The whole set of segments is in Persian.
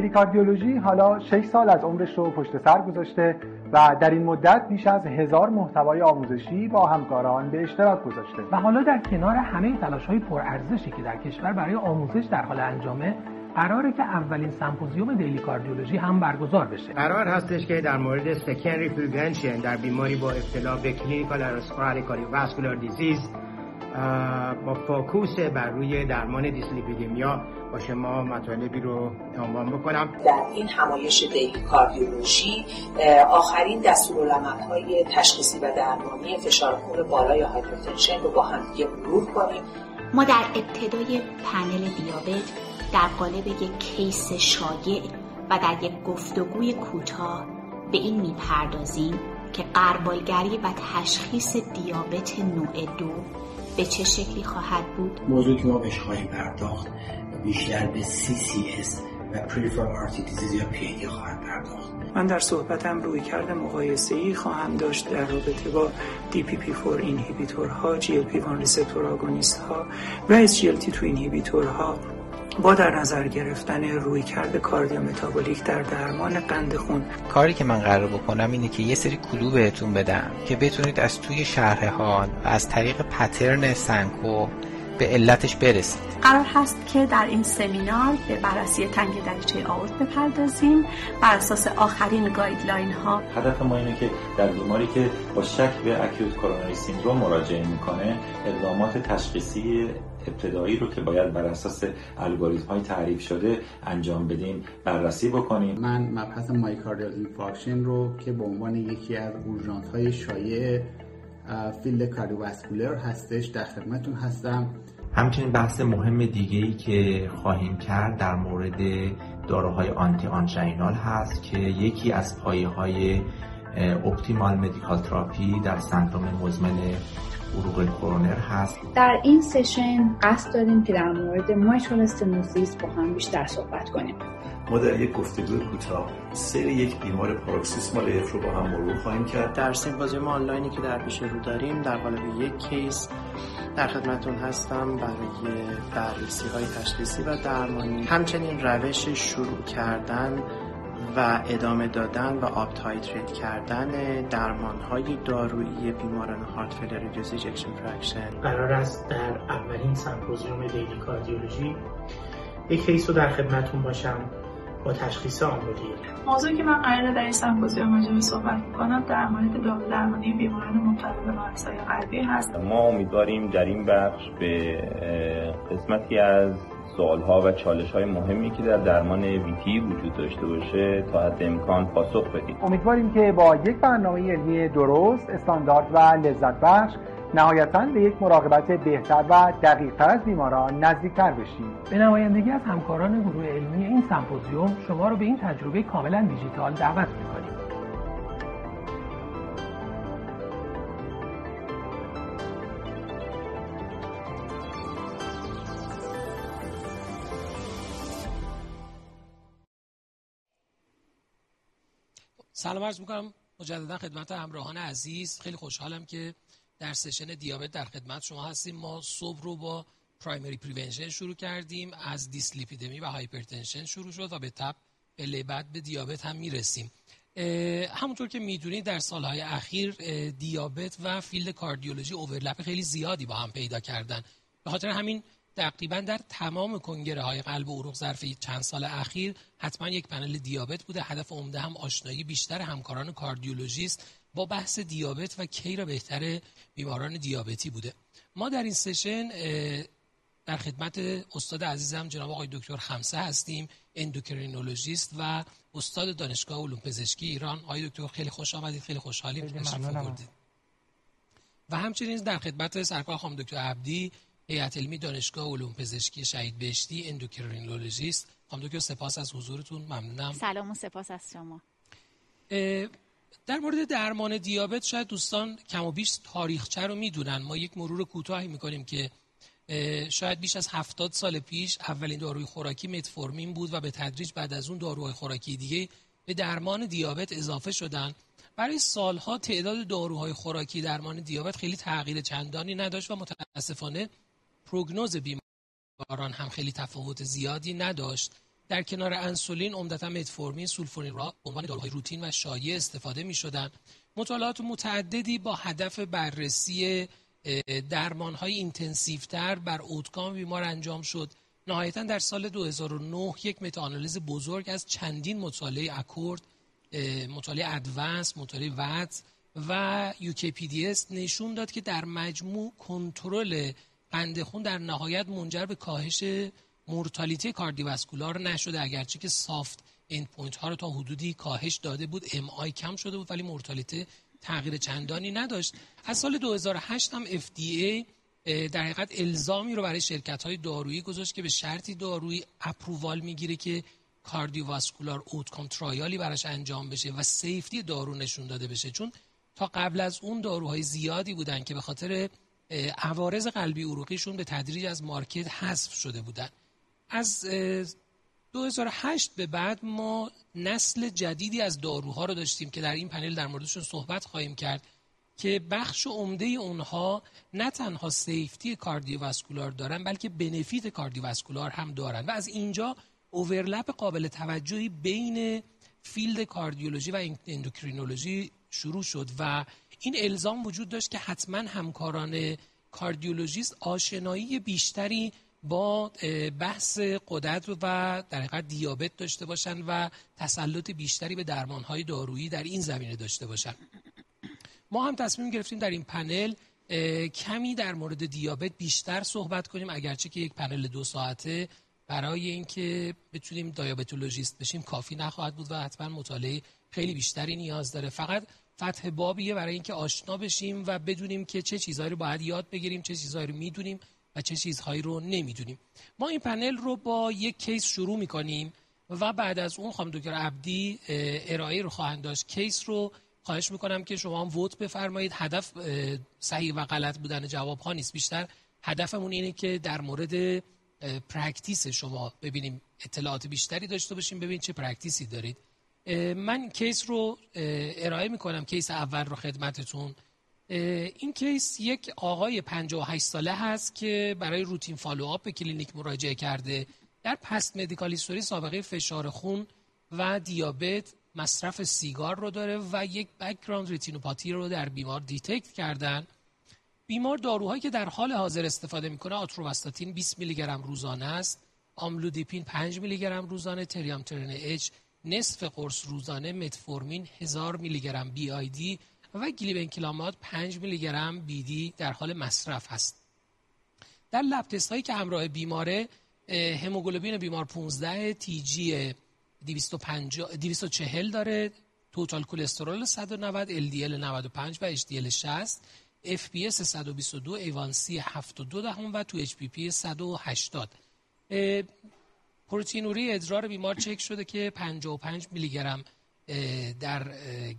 Daily Cardiology حالا 6 سال از عمرش رو پشت سر گذاشته و در این مدت بیش از هزار محتوای آموزشی با همکاران به اشتراک گذاشته. و حالا در کنار همه تلاش های پرارزشی که در کشور برای آموزش در حال انجامه قراره که اولین سمپوزیوم Daily Cardiology هم برگزار بشه. قرار هستش که در مورد secondary prevention در بیماران مبتلا به clinical atherosclerotic cardiovascular disease با focus بر روی درمان دیسلیپیدمیا با شما مطالبی رو عنوان بکنم. در این همایش Daily Cardiology آخرین های تشخیصی و درمانی فشار خون بالا یا hypertension رو با هم دیگه مرور کنیم. ما در ابتدای پنل دیابت در قالب یک case شایع و در یک گفتگوی کوتاه به این می‌پردازیم که غربالگری و تشخیص دیابت نوع دو به چه شکلی خواهد بود؟ موضوعی که ما بهش خواهیم پرداخت بیشتر به CCS و Peripheral Artery Disease یا PAD خواهد پرداخت من در صحبتم رویکرد مقایسه ای خواهم داشت در رابطه با DPP4 inhibitor ها GLP-1 receptor agonist ها و SGLT2 inhibitor ها با در نظر گرفتن رویکرد cardiometabolic در درمان قند خون. کاری که من قرار بکنم اینه که یه سری clue بهتون بدم که بتونید از توی شرح حال و از طریق pattern سنکوپ به علتش برسید. قرار هست که در این سمینار به بررسی تنگی دریچه آورت بپردازیم. بر اساس آخرین guideline ها. هدف ما اینه که در بیماری که با شک به acute coronary syndrome مراجعه می‌کنه اقدامات تشخیصی ابتدایی رو که باید بر اساس الگوریتم های تعریف شده انجام بدیم بررسی بکنیم. من مبحث myocardial infarction رو که به عنوان یکی از اورژانس های شایع field cardiovascular هستش در خدمتون هستم. همچنین بحث مهم دیگه ای که خواهیم کرد در مورد داروهای anti-anginal هست که یکی از پایه های optimal medical therapy در سندروم مزمن عروق کرونر هست. در این session قصد داریم که در مورد mitral stenosis با هم بیشتر صحبت کنیم. ما در یک گفتگوی کوتاه سیر یک بیمار paroxysmal AF رو با هم مرور خواهیم کرد. در سمپوزیوم آنلاینی که در پیش رو داریم در قالب یک case در خدمتون هستم برای بررسی های تشخیصی و درمانی. همچنین روش شروع کردن و ادامه دادن و up-titrate کردن درمان های دارویی بیماران heart failure reduced ejection fraction قرار است در اولین سمپوزیوم Daily Cardiology یک case رو در خدمتون باشم با تشخیص آمودی موضوعی که من قراره در این سمپوزیوم راجع صحبت کنم در مورد دارو درمانی بیماران مبتلا به مریضای قلبی هست. ما امیدواریم در این بخش به قسمتی از سوالها و چالش های مهمی که در درمان ویتی وجود داشته باشه تا حد امکان پاسخ بدیم. امیدواریم که با یک برنامه علمی درست استاندارد و لذت بخش نهایتا به یک مراقبت بهتر و دقیقتر از بیماران نزدیکتر بشیم. به نمایندگی از همکاران گروه علمی این سمپوزیوم شما رو به این تجربه کاملا دیجیتال دعوت می‌کنیم. سلام عرض می‌کنم. مجددا خدمت همراهان عزیز. خیلی خوشحالم که در سشن دیابت در خدمت شما هستیم. ما صبح رو با primary prevention شروع کردیم. از دیسلیپیدمی و hypertension شروع شد و به تبع پله بعد به دیابت هم می‌رسیم. همونطور که می‌دونید در سالهای اخیر دیابت و field کاردیولوژی overlap خیلی زیادی با هم پیدا کردن. به خاطر همین تقریبا در تمام کنگره های قلب و عروق ظرف چند سال اخیر حتما یک پنل دیابت بوده. هدف عمده هم آشنایی بیشتر همکاران کاردیولوژیست با بحث دیابت و care بهتر بیماران دیابتی بوده. ما در این session در خدمت استاد عزیزم جناب آقای دکتر خمسه هستیم اندوکرینولوژیست و استاد دانشگاه علوم پزشکی ایران. آقای دکتر خیلی خوش آمدید خیلی خوشحالیم و همچنین در خدمت سرکار خانم دکتر عبدی هیئت علمی دانشگاه علوم پزشکی شهید بهشتی اندوکرینولوژیست. خانم دکتر سپاس از حضورتون. ممنونم. سلام و سپاس از شما. در مورد درمان دیابت شاید دوستان کم و بیش تاریخچه رو می‌دونن. ما یک مرور کوتاهی می‌کنیم که شاید بیش از هفتاد سال پیش اولین داروی خوراکی متفورمین بود و به تدریج بعد از اون داروهای خوراکی دیگه به درمان دیابت اضافه شدن. برای سالها تعداد داروهای خوراکی درمان دیابت خیلی تغییر چندانی نداشت و متاسفانه پروگنوز بیماران هم خیلی تفاوت زیادی نداشت در کنار انسولین عمدتا متفورمین سولفونیل اوره به عنوان داروهای روتین و شایع استفاده می شدن. مطالعات متعددی با هدف بررسی درمان های intensive تر بر outcome بیمار انجام شد نهایتا در سال 2009 یک meta-analysis بزرگ از چندین مطالعه ACCORD مطالعه ADVANCE مطالعه VADT و اس نشون داد که در مجموع کنترل قند خون در نهایت منجر به کاهش mortality cardiovascular نشده اگرچه که soft endpoint ها رو تا حدودی کاهش داده بود. MI کم شده بود ولی مورتالیته تغییر چندانی نداشت. از سال 2008 هم FDA در حقیقت الزامی رو برای شرکت های دارویی گذاشت که به شرطی دارویی approval می‌گیره که cardiovascular outcome trial ی براش انجام بشه و safety دارو نشون داده بشه. چون تا قبل از اون داروهای زیادی بودن که به خاطر عوارض قلبی عروقیشون به تدریج از مارکت حذف شده بودن. از 2008 به بعد ما نسل جدیدی از داروها رو داشتیم که در این پنل در موردشون صحبت خواهیم کرد که بخش عمده اونها نه تنها سیفتی کاردیوواسکولار دارن بلکه بنفیت کاردیوواسکولار هم دارن. و از اینجا اوورلپ قابل توجهی بین field کاردیولوژی و اندوکرینولوژی شروع شد و این الزام وجود داشت که حتما همکاران کاردیولوژیست آشنایی بیشتری با بحث قدرت و در حقیقت دیابت داشته باشن و تسلط بیشتری به درمانهای دارویی در این زمینه داشته باشن. ما هم تصمیم گرفتیم در این پنل کمی در مورد دیابت بیشتر صحبت کنیم اگرچه که یک پنل دو ساعته برای اینکه بتونیم دیابتولوژیست بشیم کافی نخواهد بود و حتما مطالعه خیلی بیشتری نیاز داره. فقط فتح بابیه برای اینکه آشنا بشیم و بدونیم که چه چیزهایی رو باید یاد بگیریم چه چیزهایی رو می‌دونیم و چه چیزهایی رو نمی‌دونیم. ما این پنل رو با یک case شروع می‌کنیم و بعد از اون خانم دکتر عبدی ارائه رو خواهند داشت. case رو خواهش می‌کنم که شما هم vote بفرمایید. هدف صحیح و غلط بودن جواب ها نیست. بیشتر هدفمون اینه که در مورد practice شما ببینیم اطلاعات بیشتری داشته باشیم ببین چه practice ی دارید. من case رو ارائه می‌کنم case اول رو خدمتتون. این case یک آقای 58 ساله هست که برای routine follow-up به کلینیک مراجعه کرده. در past medical history سابقه فشار خون و دیابت مصرف سیگار رو داره و یک background retinopathy رو در بیمار detect کردن. بیمار داروهایی که در حال حاضر استفاده می‌کنه آتروواستاتین 20 میلی گرم روزانه است آملودیپین 5 میلی گرم روزانه تریامترن اچ نصف قرص روزانه متفورمین 1000 میلی گرم بی آی دی و گلیبنکلامات 5 میلی گرم بی دی در حال مصرف هست در لب هایی که همراه بیماره هموگلوبین بیمار 15 تی جی 240 داره total cholesterol 190 LDL 95 و HDL 60 FBS 122 A1C 72 دهم و two HPP 180 proteinuria ی ادرار بیمار چک شده که 55 میلی گرم در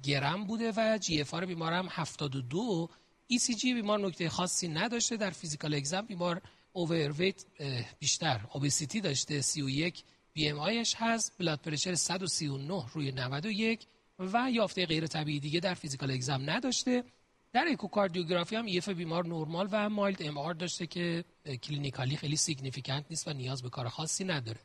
گرم بوده و GFR بیمار هم 72 ECG بیمار نکته خاصی نداشته در physical exam بیمار overweight بیشتر obesity داشته 31 BMI ش هست blood pressure 139 روی 91 و یافته غیر طبیعی دیگه در physical exam نداشته. در اکوکاردیوگرافی هم EF بیمار نرمال و mild MR داشته که clinically خیلی significant نیست و نیاز به کار خاصی نداره.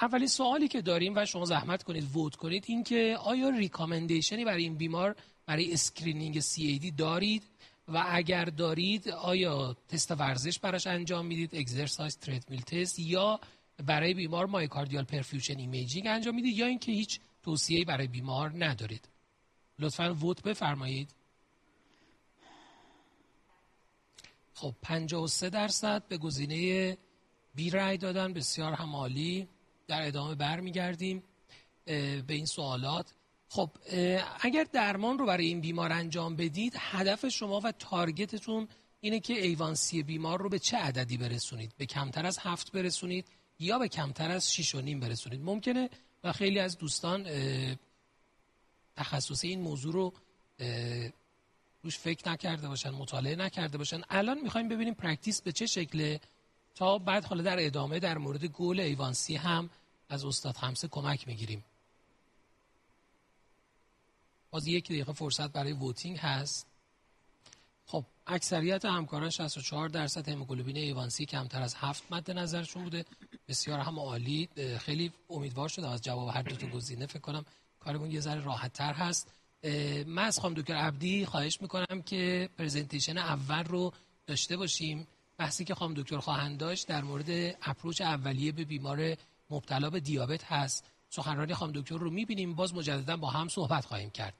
اولین سوالی که داریم و شما زحمت کنید vote کنید این که آیا recommendation ی برای این بیمار برای screening سی دارید؟ و اگر دارید آیا تست ورزش براش انجام می‌دید؟ exercise treadmill test یا برای بیمار myocardial perfusion imaging انجام می‌دید؟ یا اینکه هیچ توصیه‌ای برای بیمار ندارید؟ لطفا vote بفرمایید. خب 53 درصد به گزینه B رای دادن بسیار هم عالی در ادامه برمیگردیم به این سوالات. خب اگر درمان رو برای این بیمار انجام بدید هدف شما و target تون اینه که A1C بیمار رو به چه عددی برسونید؟ به کمتر از هفت برسونید یا به کمتر از 6 و نیم برسونید؟ ممکنه و خیلی از دوستان تخصص این موضوع رو روش فکر نکرده باشن مطالعه نکرده باشن. الان می‌خوایم ببینیم practice به چه شکله. تا بعد حالا در ادامه در مورد goal A1C هم از استاد خمسه کمک می‌گیریم. باز یک دقیقه فرصت برای voting هست. خب اکثریت همکاران 64 درصد هموگلوبین A1C کمتر از هفت مد نظرشون بوده. بسیار هم عالی. خیلی امیدوار شدم از جواب هر دو تا گزینه فکر کنم کارمون یه ذره راحت تر هست من از خانم دکتر عبدی خواهش می‌کنم که presentation اول رو داشته باشیم. بحثی که خانم دکتر خواهند داشت در مورد approach اولیه به بیمار مبتلا به دیابت هست. سخنرانی خانم دکتر رو می‌بینیم. باز مجددا با هم صحبت خواهیم کرد.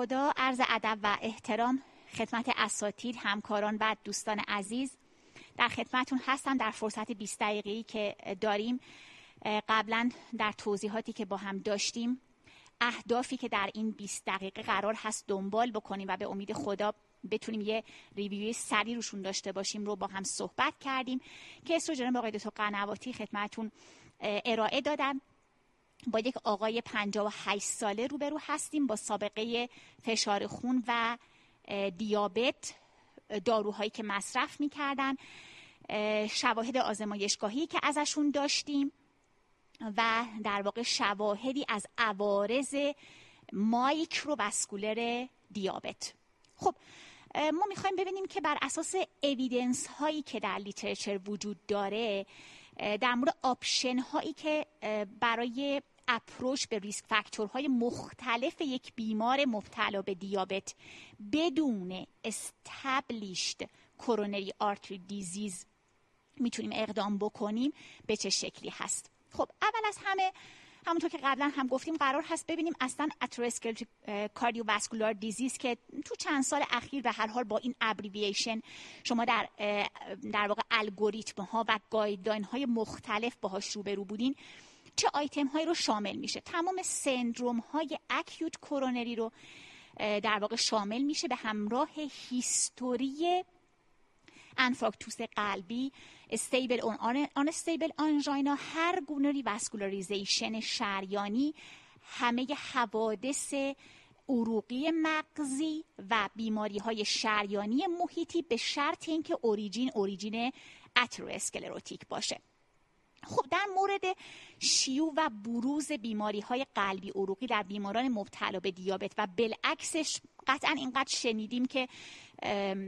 خدا عرض ادب و احترام خدمت اساتید همکاران و دوستان عزیز. در خدمتون هستم در فرصت 20 دقیقه‌ای که داریم قبلا در توضیحاتی که با هم داشتیم اهدافی که در این 20 دقیقه قرار هست دنبال بکنیم و به امید خدا بتونیم یه ریویوی سری روشون داشته باشیم رو با هم صحبت کردیم که استروژن با آقای دکتر قنواتی خدمتون ارائه دادن. با یک آقای 58 ساله روبرو هستیم با سابقه فشار خون و دیابت داروهایی که مصرف می‌کردن شواهد آزمایشگاهی که ازشون داشتیم و در واقع شواهدی از عوارض microvascular دیابت. خب ما می‌خوایم ببینیم که بر اساس evidence هایی که در literature وجود داره در مورد option هایی که برای approach به risk factor های مختلف یک بیمار مبتلا به دیابت بدون established coronary artery disease می‌تونیم اقدام بکنیم به چه شکلی هست؟ خب اول از همه همونطور که قبلا هم گفتیم قرار هست ببینیم اصلا atherosclerotic cardiovascular disease که تو چند سال اخیر به هر حال با این abbreviation شما در در واقع الگوریتم ها و guideline های مختلف باهاش روبرو بودین چه آیتم هایی رو شامل میشه؟ تمام سندروم های acute coronary رو در واقع شامل میشه به همراه history انفاکتوس قلبی stable و unstable angina هر گونه revascularization شریانی همه حوادث عروقی مغزی و بیماری های شریانی محیطی به شرط اینکه اوریجین اوریجین اترواسکلروتیک باشه. خب در مورد شیوع و بروز بیماری های قلبی عروقی در بیماران مبتلا به دیابت و بالعکسش قطعا اینقدر شنیدیم که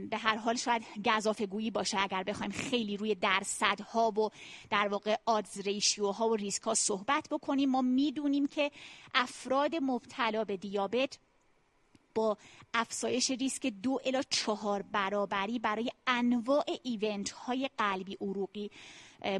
به هر حال شاید گذافه گویی باشه اگر بخوایم خیلی روی درصدها و در واقع آدز ریشیو ها و ریسک ها صحبت بکنیم ما می‌دونیم که افراد مبتلا به دیابت با افزایش ریسک دو الا چهار برابری برای انواع event های قلبی عروقی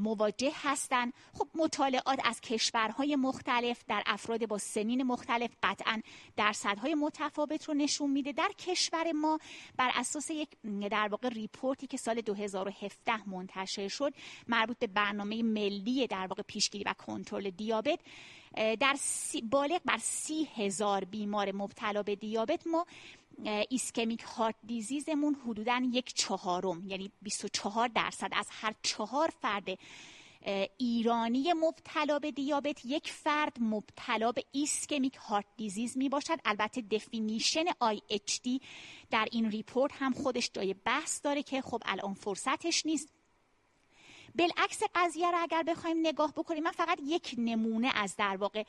مواجه هستند خب مطالعات از کشورهای مختلف در افراد با سنین مختلف قطعا درصدهای متفاوت رو نشون میده. در کشور ما بر اساس یک در واقع report ی که سال 2017 منتشر شد مربوط به برنامه ملی در واقع پیشگیری و کنترل دیابت در سی بالغ بر سی هزار بیمار مبتلا به دیابت ما ischemic heart disease مون حدودا یک چهارم یعنی 24 درصد. از هر چهار فرد ایرانی مبتلا به دیابت یک فرد مبتلا به ischemic heart disease می باشد البته definition دی در این report هم خودش جای بحث داره که خب الان فرصتش نیست. بالعکس قضیه رو اگر بخوایم نگاه بکنیم من فقط یک نمونه از در واقع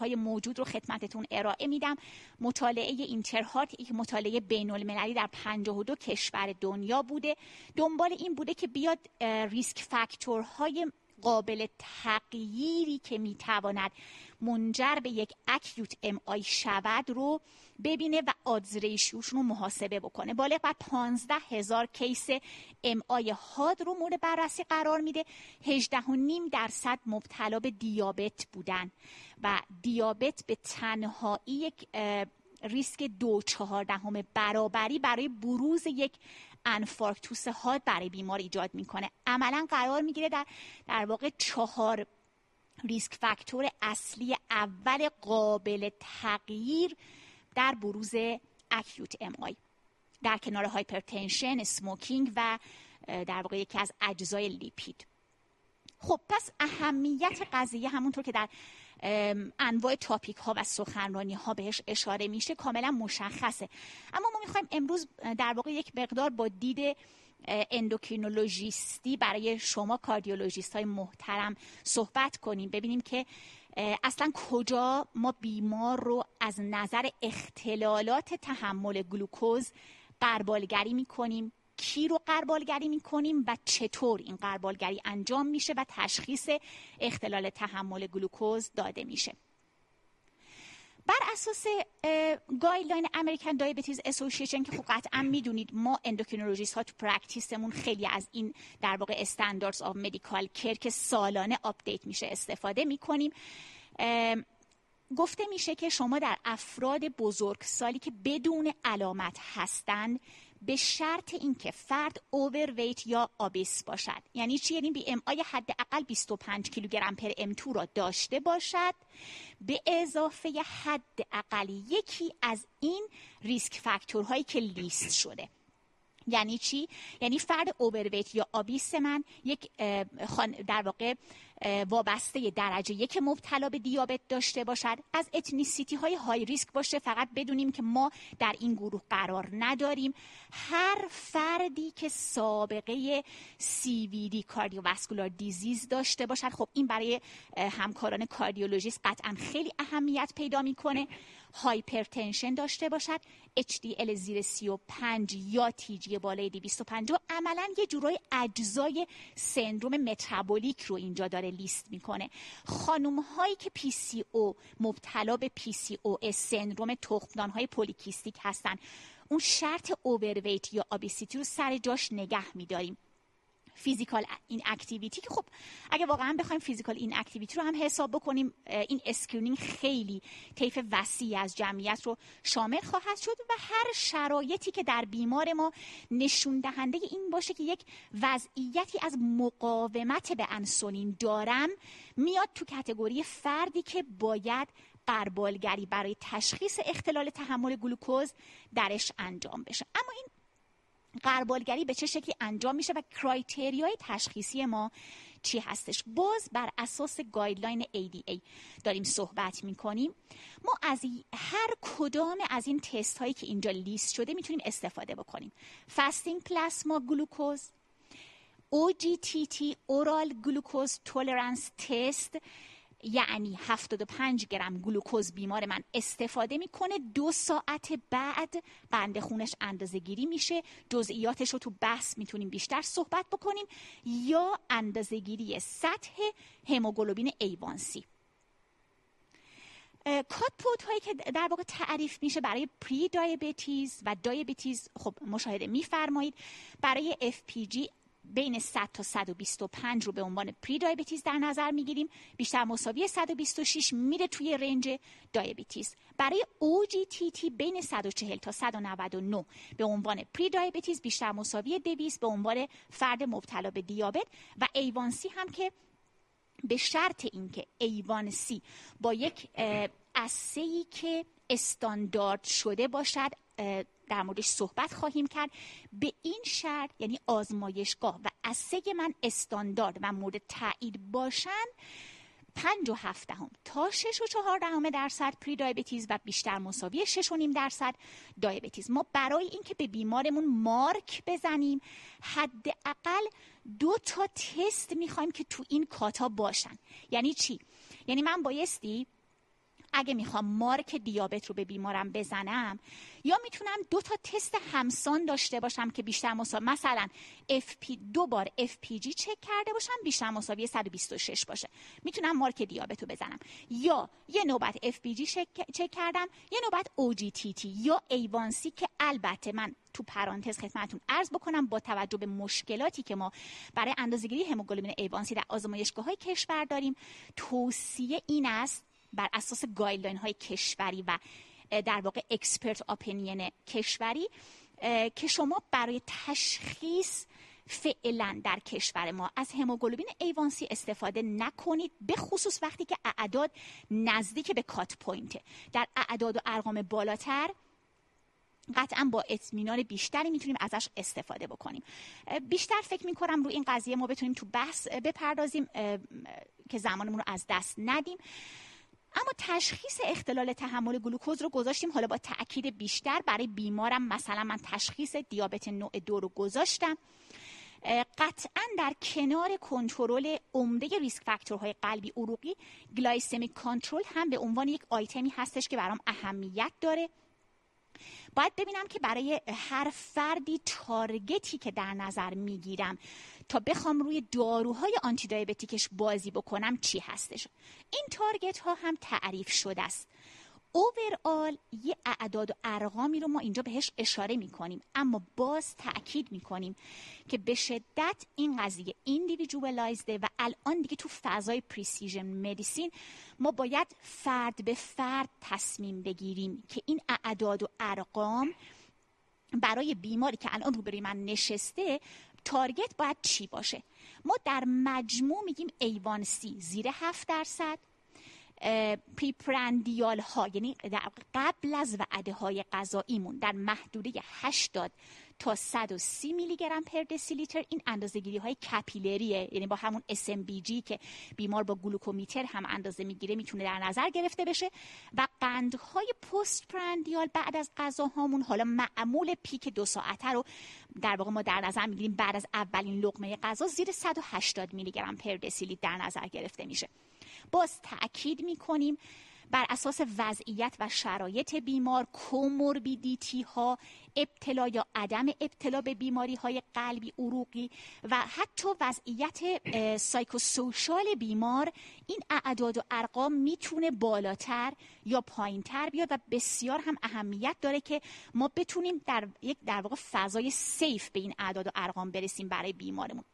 های موجود رو خدمتتون ارائه میدم. مطالعه INTERHEART یک مطالعه بین المللی در 52 کشور دنیا بوده. دنبال این بوده که بیاد risk factor های قابل تغییری که می‌تواند منجر به یک acute MI شود رو ببینه و odds رو محاسبه بکنه. بالغ بر 15 هزار case ام آی هاد رو مورد بررسی قرار میده. 18 نیم درصد مبتلا به دیابت بودن و دیابت به تنهایی یک ریسک دو چهاردهم برابری برای بروز یک انفارکتوس حاد برای بیمار ایجاد می‌کنه. عملا قرار می‌گیره در در واقع چهار ریسک فاکتور اصلی اول قابل تغییر در بروز acute MI. در کنار hypertension، smoking و در واقع یکی از اجزای لیپید. خب پس اهمیت قضیه همونطور که در انواع topic ها و سخنرانی ها بهش اشاره میشه کاملا مشخصه. اما ما می‌خوایم امروز در واقع یک مقدار با دید endocrinologist ی برای شما cardiologist های محترم صحبت کنیم. ببینیم که اصلا کجا ما بیمار رو از نظر اختلالات تحمل گلوکوز غربالگری می‌کنیم. کی رو غربالگری می‌کنیم و چطور این غربالگری انجام میشه و تشخیص اختلال تحمل گلوکوز داده میشه. بر اساس guideline American Diabetes Association که خب قطعا می‌دونید ما endocrinologist ها تو practice مون خیلی از این در واقع Standards of Medical Care که سالانه update میشه استفاده می‌کنیم. گفته میشه که شما در افراد بزرگ سالی که بدون علامت هستند به شرط اینکه فرد overweight یا obese باشد. یعنی چی؟ یعنی BMI حداقل 25 کیلوگرم per m 2 را داشته باشد. به اضافه حداقل یکی از این risk factor هایی که لیست شده. یعنی چی؟ یعنی فرد overweight یا obese من یک در واقع وابسته درجه یک مبتلا به دیابت داشته باشد. از ethnicity های high risk باشه فقط بدونیم که ما در این گروه قرار نداریم. هر فردی که سابقه CVD cardiovascular disease داشته باشد. خب این برای همکاران cardiologist قطعا خیلی اهمیت پیدا می‌کنه. hypertension داشته باشد. HDL زیر 35 یا TG بالای 250 عملا یه جورای اجزای سندروم متابولیک رو اینجا داره لیست می‌کنه. خانم هایی که پی سی او مبتلا به پی سی او سندروم تخمدان های polycystic هستن. اون شرط overweight یا obesity رو سر جاش نگه میداریم. physical inactivity که خب اگه واقعا بخوایم physical inactivity رو هم حساب بکنیم این screening خیلی طیف وسیعی از جمعیت رو شامل خواهد شد و هر شرایطی که در بیمار ما نشون دهنده این باشه که یک وضعیتی از مقاومت به انسولین دارم میاد تو category فردی که باید غربالگری برای تشخیص اختلال تحمل گلوکوز درش انجام بشه. اما این غربالگری به چه شکلی انجام میشه و criteria ی تشخیصی ما چی هستش؟ باز بر اساس guideline ADA داریم صحبت می‌کنیم. ما از هر کدام از این تست هایی که اینجا لیست شده می‌تونیم استفاده بکنیم. fasting plasma glucose OGTT oral glucose tolerance test یعنی 75 گرم گلوکوز بیمار من استفاده می‌کنه دو ساعت بعد قند خونش اندازه گیری میشه. جزئیاتش رو تو بحث می‌تونیم بیشتر صحبت بکنیم. یا اندازه گیری سطح هموگلوبین ایوانسی کات پود هایی که در واقع تعریف میشه برای پری دایابتیز و دایابتیز خب مشاهده میفرمایید. برای FPG بین 100 تا 125 رو به عنوان پری دایابتیز در نظر می‌گیریم. بیشتر مساوی 126 میره توی رنج دایابتیز برای OGTT بین 140 تا 199 به عنوان پری دایابتیز بیشتر مساوی 200 به عنوان فرد مبتلا به دیابت و ایوانسی هم که به شرط اینکه ایوانسی با یک اسه‌ای که استاندارد شده باشد در موردش صحبت خواهیم کرد. به این شرط یعنی آزمایشگاه و اسه من استاندارد و مورد تایید باشن پنج و هفته تا شش و چهار دهم درصد پری دایبتیز و بیشتر مساوی شش و نیم درصد دایبتیز ما برای اینکه به بیمارمون مارک بزنیم حداقل دو تا تست می‌خوایم که تو این کاتا باشن. یعنی چی؟ یعنی من بایستی اگه می‌خوام مارک دیابت رو به بیمارم بزنم یا می‌تونم دو تا تست همسان داشته باشم که بیشتر مساوی مثلا FP دو بار FPG چک کرده باشم بیشتر مساوی 126 باشه. می‌تونم مارک دیابت بزنم. یا یه نوبت FPG چک کردم یه نوبت OGTT یا ایوانسی که البته من تو پرانتز خدمتتون عرض بکنم با توجه به مشکلاتی که ما برای اندازه‌گیری هموگلوبین A1C در آزمایشگاه های کشور داریم توصیه این است بر اساس guideline های کشوری و در واقع expert opinion کشوری که شما برای تشخیص فعلا در کشور ما از هموگلوبین A1C استفاده نکنید به خصوص وقتی که اعداد نزدیک به cut point ه در اعداد و ارقام بالاتر قطعا با اطمینان بیشتری می‌تونیم ازش استفاده بکنیم. بیشتر فکر می‌کنم رو این قضیه ما بتونیم تو بحث بپردازیم که زمانمون رو از دست ندیم. اما تشخیص اختلال تحمل گلوکوز رو گذاشتیم. حالا با تاکید بیشتر برای بیمارم مثلا من تشخیص دیابت نوع دو رو گذاشتم. قطعا در کنار کنترل عمده risk factor های قلبی عروقی glycemic control هم به عنوان یک آیتمی هستش که برام اهمیت داره. باید ببینم که برای هر فردی target ی که در نظر می‌گیرم تا بخوام روی داروهای antidiabetic ش بازی بکنم چی هستش. این target ها هم تعریف شده است. overall یه اعداد و ارقامی رو ما اینجا بهش اشاره می‌کنیم. اما باز تاکید می‌کنیم که به شدت این قضیه individualized ه و الان دیگه تو فضای precision medicine ما باید فرد به فرد تصمیم بگیریم که این اعداد و ارقام برای بیماری که الان روبروی من نشسته target باید چی باشه؟ ما در مجموع میگیم A1C زیر هفت درصد. preprandial ها یعنی قبل از وعده های غذاییمون در محدوده 80 تا 130 میلی گرم per deciliter این اندازه‌گیری های capillary ه یعنی با همون SMBG که بیمار با گلوکومیتر هم اندازه می‌گیره می‌تونه در نظر گرفته بشه. و قندهای پست پرندیال بعد از غذاهامون حالا معمول پیک دو ساعته رو در واقع ما در نظر می‌گیریم بعد از اولین لقمه غذا زیر 180 میلی گرم پر دسیلیتر در نظر گرفته میشه. باز تاکید می‌کنیم بر اساس وضعیت و شرایط بیمار کوموربیدیتی ها ابتلا یا عدم ابتلا به بیماری های قلبی عروقی و حتی وضعیت سایکوسوشال بیمار این اعداد و ارقام می‌تونه بالاتر یا پایینتر بیاد و بسیار هم اهمیت داره که ما بتونیم در یک در واقع فضای سیف به این اعداد و ارقام برسیم برای بیمارمون.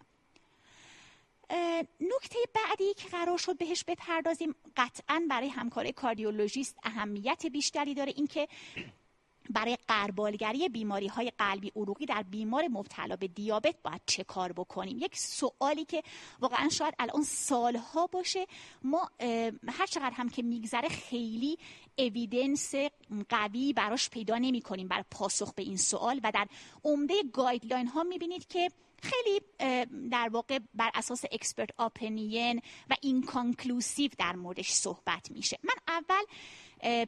نکته بعدی که قرار شد بهش بپردازیم قطعا برای همکار کاردیولوژیست اهمیت بیشتری داره اینکه برای قربالگری بیماری های قلبی عروقی در بیمار مبتلا به دیابت باید چه کار بکنیم؟ یک سوالی که واقعا شاید الان سالها باشه. ما هر چقدر هم که میگذره خیلی evidence قوی براش پیدا نمی کنیم برای پاسخ به این سوال و در عمده guideline ها می‌بینید که خیلی در واقع بر اساس expert opinion و inconclusive در موردش صحبت میشه. من اول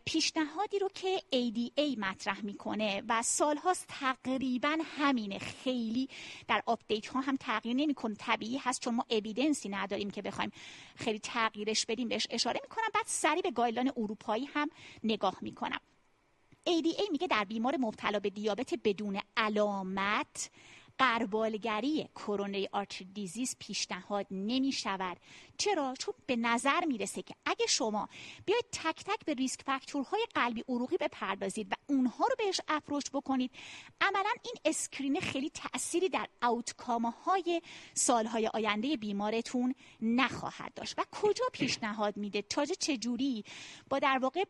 پیشنهادی رو که ADA مطرح می‌کنه و سالهاست تقریبا همینه. خیلی در update ها هم تغییر نمی‌کنه. طبیعی هست چون ما evidence ی نداریم که بخوایم خیلی تغییرش بدیم بهش اشاره می‌کنم. بعد سری به guideline اروپایی هم نگاه می‌کنم. ADA میگه در بیمار مبتلا به دیابت بدون علامت غربالگری coronary artery disease پیشنهاد نمی شود چرا؟ چون به نظر می‌رسه که اگه شما بیاید تک تک به risk factor های قلبی عروقی بپردازید و اونها رو بهش approach بکنید عملا این screen خیلی تأثیری در outcome های سالهای آینده بیمارتون نخواهد داشت. و کجا پیشنهاد میده؟ تازه چجوری؟ با در واقع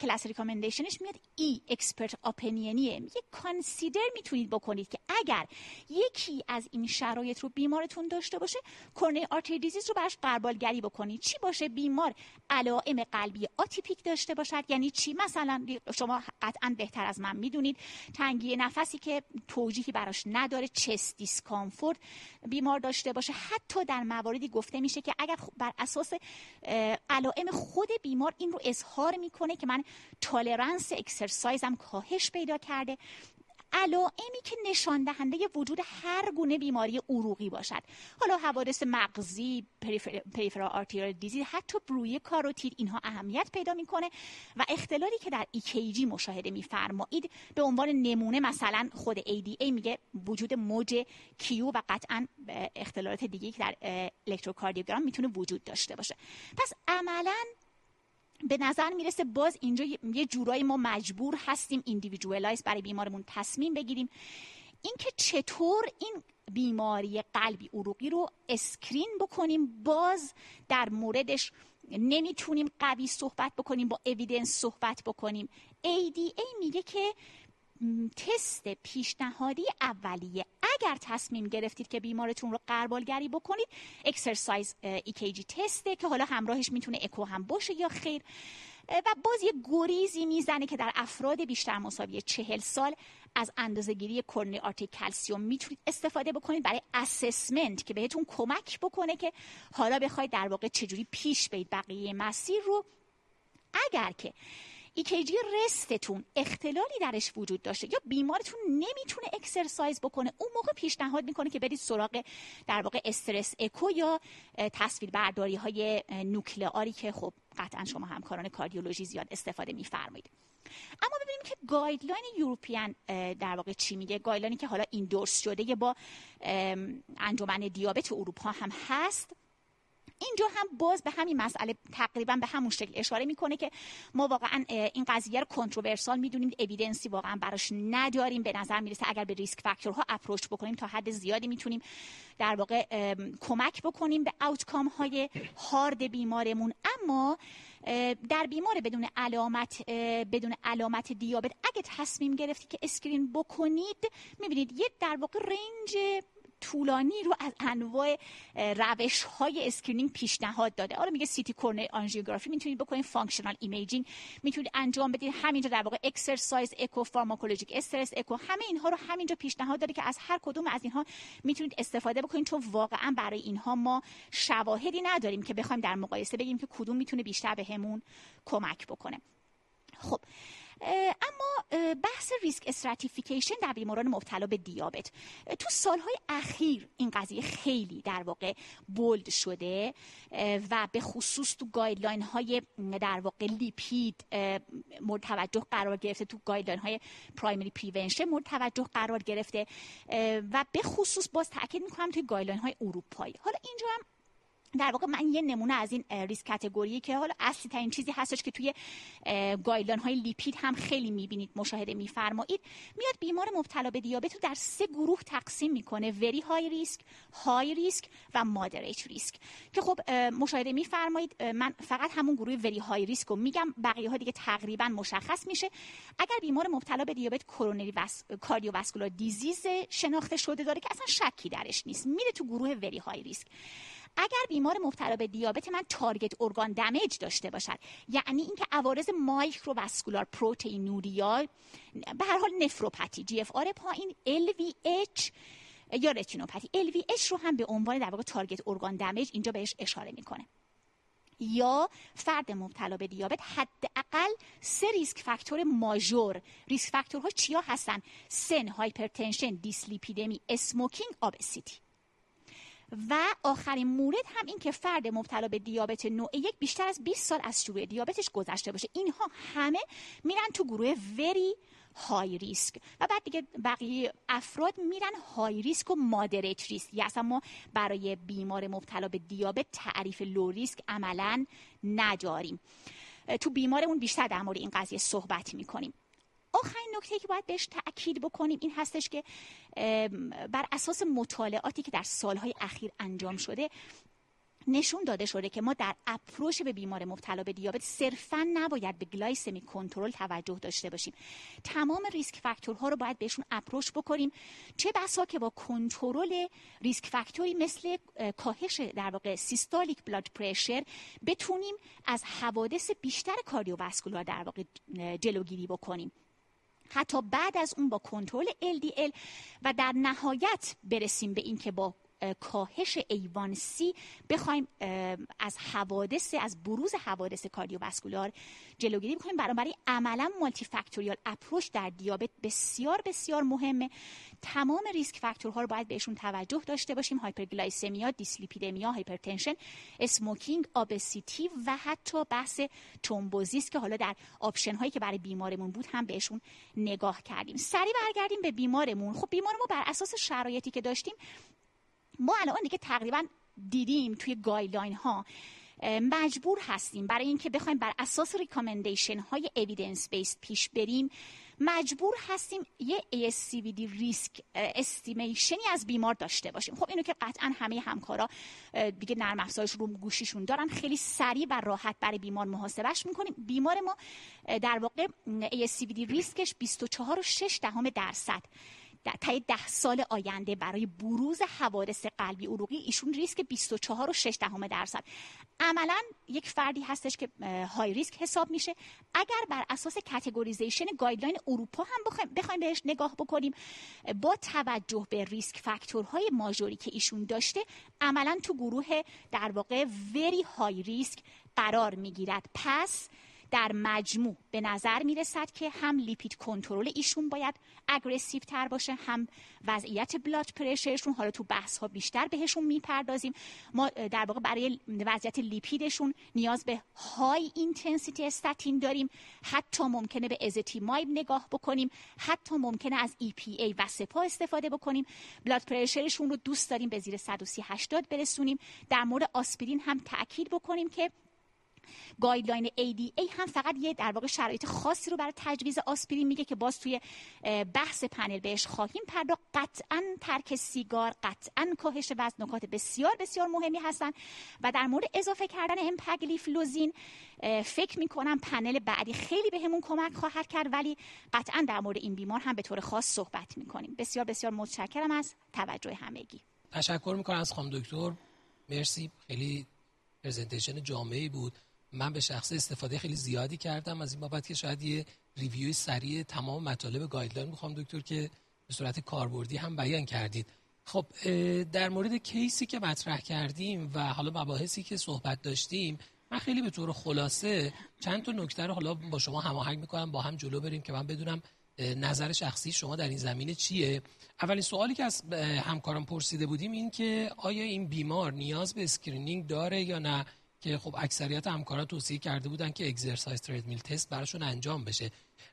class recommendation ش میاد. E expert opinion یه میگه consider می‌تونید بکنید که اگر یکی از این شرایط رو بیمارتون داشته باشه coronary artery disease رو براش غربالگری بکنید. چی باشه؟ بیمار علائم قلبی atypical داشته باشد. یعنی چی؟ مثلا شما قطعا بهتر از من می‌دونید. تنگی نفسی که توجیهی براش نداره chest discomfort بیمار داشته باشه. حتی در مواردی گفته میشه که اگر بر اساس علائم خود بیمار این رو اظهار می‌کنه که من tolerance exercise م کاهش پیدا کرده. علائمی که نشان دهنده وجود هر گونه بیماری عروقی باشد. حالا حوادث مغزی peripheral arterial disease حتی bruit ی کاروتید اینها اهمیت پیدا می‌کنه و اختلالی که در EKG مشاهده میفرمایید به عنوان نمونه مثلا خود ADA میگه وجود موج Q و قطعا اختلالات دیگه که در الکتروکاردیوگرام می‌تونه وجود داشته باشه. پس عملا به نظر می‌رسه باز اینجا یه جورایی ما مجبور هستیم individualize برای بیمارمون تصمیم بگیریم. اینکه چطور این بیماری قلبی عروقی رو screen بکنیم باز در موردش نمی‌تونیم قوی صحبت بکنیم با evidence صحبت بکنیم. ADA میگه که تست پیشنهادی اولیه. اگر تصمیم گرفتید که بیمارتون رو غربالگری بکنید exercise ECG test ه که حالا همراهش می‌تونه اکو هم باشه یا خیر. و باز یه گریزی می‌زنه که در افراد بیشتر مساوی چهل سال از اندازهگیری coronary artery calcium می‌تونید استفاده بکنید برای assessment که بهتون کمک بکنه که حالا بخواید در واقع چجوری پیش برید بقیه مسیر رو. اگر که ECG rest تون اختلالی درش وجود داشته یا بیمارتون نمی‌تونه exercise بکنه اون موقع پیشنهاد می‌کنه که برید سراغ در واقع stress echo یا تصویر برداری های nuclear ی که خب قطعا شما همکاران کاردیولوژی زیاد استفاده میفرمایید. اما ببینیم که guideline European در واقع چی میگه؟ guideline ی که حالا endorse شده با انجمن دیابت اروپا هم هست. اینجا هم باز به همین مسئله تقریبا به همون شکل اشاره می‌کنه که ما واقعا این قضیه رو controversial می‌دونیم evidence ی واقعا براش نداریم به نظر می‌رسه اگر به risk factor ها approach بکنیم تا حد زیادی می‌تونیم در واقع کمک بکنیم به outcome های هارد بیمارمون. اما در بیمار بدون علامت بدون علامت دیابت اگه تصمیم گرفتی که screen بکنید می‌بینید یه در واقع range طولانی رو از انواع روش های screening پیشنهاد داده. حالا میگه CT coronary angiography می‌تونید بکنید functional imaging می‌تونید انجام بدید همینجا در واقع exercise echo pharmacologic stress echo همه اینها رو همینجا پیشنهاد داده که از هر کدوم از اینها می‌تونید استفاده بکنید چون واقعا برای اینها ما شواهدی نداریم که بخوایم در مقایسه بگیم که کدوم می‌تونه بیشتر بهمون کمک بکنه. خب اما بحث risk stratification در بیماران مبتلا به دیابت. تو سالهای اخیر این قضیه خیلی در واقع bold شده و به خصوص تو guideline های در واقع lipid مورد توجه قرار گرفته تو guideline های primary prevention مورد توجه قرار گرفته و به خصوص باز تاکید می‌کنم توی guideline های اروپایی. حالا اینجا هم در واقع من یه نمونه از این risk category که حالا اصلی ترین چیزی هستش که توی guideline های lipid هم خیلی می‌بینید مشاهده میفرمایید. میاد بیمار مبتلا به دیابت رو در سه گروه تقسیم می‌کنه very high risk high risk و moderate risk که خب مشاهده میفرمایید من فقط همون گروه very high risk رو میگم بقیه ها دیگه تقریبا مشخص میشه. اگر بیمار مبتلا به دیابت coronary vas... cardiovascular disease شناخته شده داره که اصلا شکی درش نیست میره تو گروه very high risk اگر بیمار مبتلا به دیابت من target organ damage داشته باشد یعنی اینکه عوارض microvascular proteinuria به هر حال نفروپاتی GFR پایین اچ یا رتینوپاتی. اچ رو هم به عنوان در واقع target organ damage اینجا بهش اشاره می‌کنه. یا فرد مبتلا به دیابت حداقل سه risk factor major. risk factor ها چیا هستن؟ سن hypertension دیسلیپیدمی smoking obesity و آخرین مورد هم این که فرد مبتلا به دیابت نوع یک بیشتر از 20 سال از شروع دیابتش گذشته باشه. اینها همه میرن تو گروه وری های ریسک و بعد دیگه بقیه افراد میرن های ریسک و مادریت ریسک یا اصلا ما برای بیمار مبتلا به دیابت تعریف لو ریسک عملا نداریم. تو بیمارمون بیشتر در مورد این قضیه صحبت می‌کنیم. آخرین نکته که باید بهش تاکید بکنیم این هستش که بر اساس مطالعاتی که در سالهای اخیر انجام شده نشون داده شده که ما در اپروش به بیمار مبتلا به دیابت صرفا نباید به گلایسمی کنترل توجه داشته باشیم. تمام ریسک فاکتورها رو باید بهشون اپروش بکنیم. چه بسا که با کنترل ریسک فاکتوری مثل کاهش در واقع سیستالیک بلاد پرشر بتونیم از حوادث بیشتر کاردیوواسکولار در واقع جلوگیری بکنیم. حتی بعد از اون با کنترل LDL و در نهایت برسیم به این که با کاهش A1C بخوایم از حوادث از بروز حوادث cardiovascular جلوگیری بکنیم. برای عملا multifactorial approach در دیابت بسیار بسیار مهمه. تمام risk factor ها رو باید بهشون توجه داشته باشیم. hyperglycemia dyslipidemia hypertension smoking obesity و حتی بحث thrombosis که حالا در option هایی که برای بیمارمون بود هم بهشون نگاه کردیم. سریع برگردیم به بیمارمون. خب بیمار ما بر اساس شرایطی که داشتیم ما الان دیگه تقریبا دیدیم توی guideline ها مجبور هستیم برای اینکه بخوایم بر اساس recommendation های evidence based پیش بریم مجبور هستیم یه ASCVD risk estimation ی از بیمار داشته باشیم. خب اینو که قطعا همه همکارا دیگه نرم افزارش رو گوشیشون دارن خیلی سریع و راحت برای بیمار محاسبش می‌کنیم. بیمار ما در واقع ASCVD risk ش 24.6 دهم درصد. در طی ده سال آینده برای بروز حوادث قلبی عروقی ایشون ریسک 24 و 6 دهم درصد. عملا یک فردی هستش که high risk حساب میشه. اگر بر اساس categorization guideline اروپا هم بخوایم بهش نگاه بکنیم با توجه به risk factor های major ی که ایشون داشته عملا تو گروه در واقع very high risk قرار می‌گیرد. پس در مجموع به نظر می رسد که هم lipid control ایشون باید aggressive تر باشه هم وضعیت blood pressure شون حالا تو بحث ها بیشتر بهشون می‌پردازیم. ما در واقع برای وضعیت lipid شون نیاز به high intensity statin داریم. حتی ممکنه به ezetimibe نگاه بکنیم. حتی ممکنه از EPA Vascepa استفاده بکنیم. blood pressure شون رو دوست داریم به زیر 130 80 برسونیم. در مورد آسپرین هم تاکید بکنیم که guideline ADA هم فقط یه در واقع شرایط خاصی رو برای تجویز آسپرین میگه که باز توی بحث پنل بهش خواهیم پرداخت. قطعا ترک سیگار قطعا کاهش وزن نکات بسیار بسیار مهمی هستن و در مورد اضافه کردن امپگلیفلوزین فکر می‌کنم پنل بعدی خیلی بهمون به کمک خواهد کرد ولی قطعا در مورد این بیمار هم به طور خاص صحبت می‌کنیم. بسیار بسیار متشکرم از توجه همگی. تشکر می‌کنم از خانم دکتر. مرسی. خیلی presentation جامعی بود. من به شخصه استفاده خیلی زیادی کردم. از این بابت که شاید یه review ی سریع تمام مطالب guideline می‌خوام دکتر که به صورت کاربردی هم بیان کردید. خب در مورد case ی که مطرح کردیم و حالا مباحثی که صحبت داشتیم من خیلی به طور خلاصه چند تا نکته رو حالا با شما هماهنگ می‌کنم با هم جلو بریم که من بدونم نظر شخصی شما در این زمینه چیه. اولین سوالی که از همکاران پرسیده بودیم این که آیا این بیمار نیاز به screening داره یا نه؟ که خب اکثریت همکاران توصیه کرده بودن که exercise treadmill test براشون انجام بشه.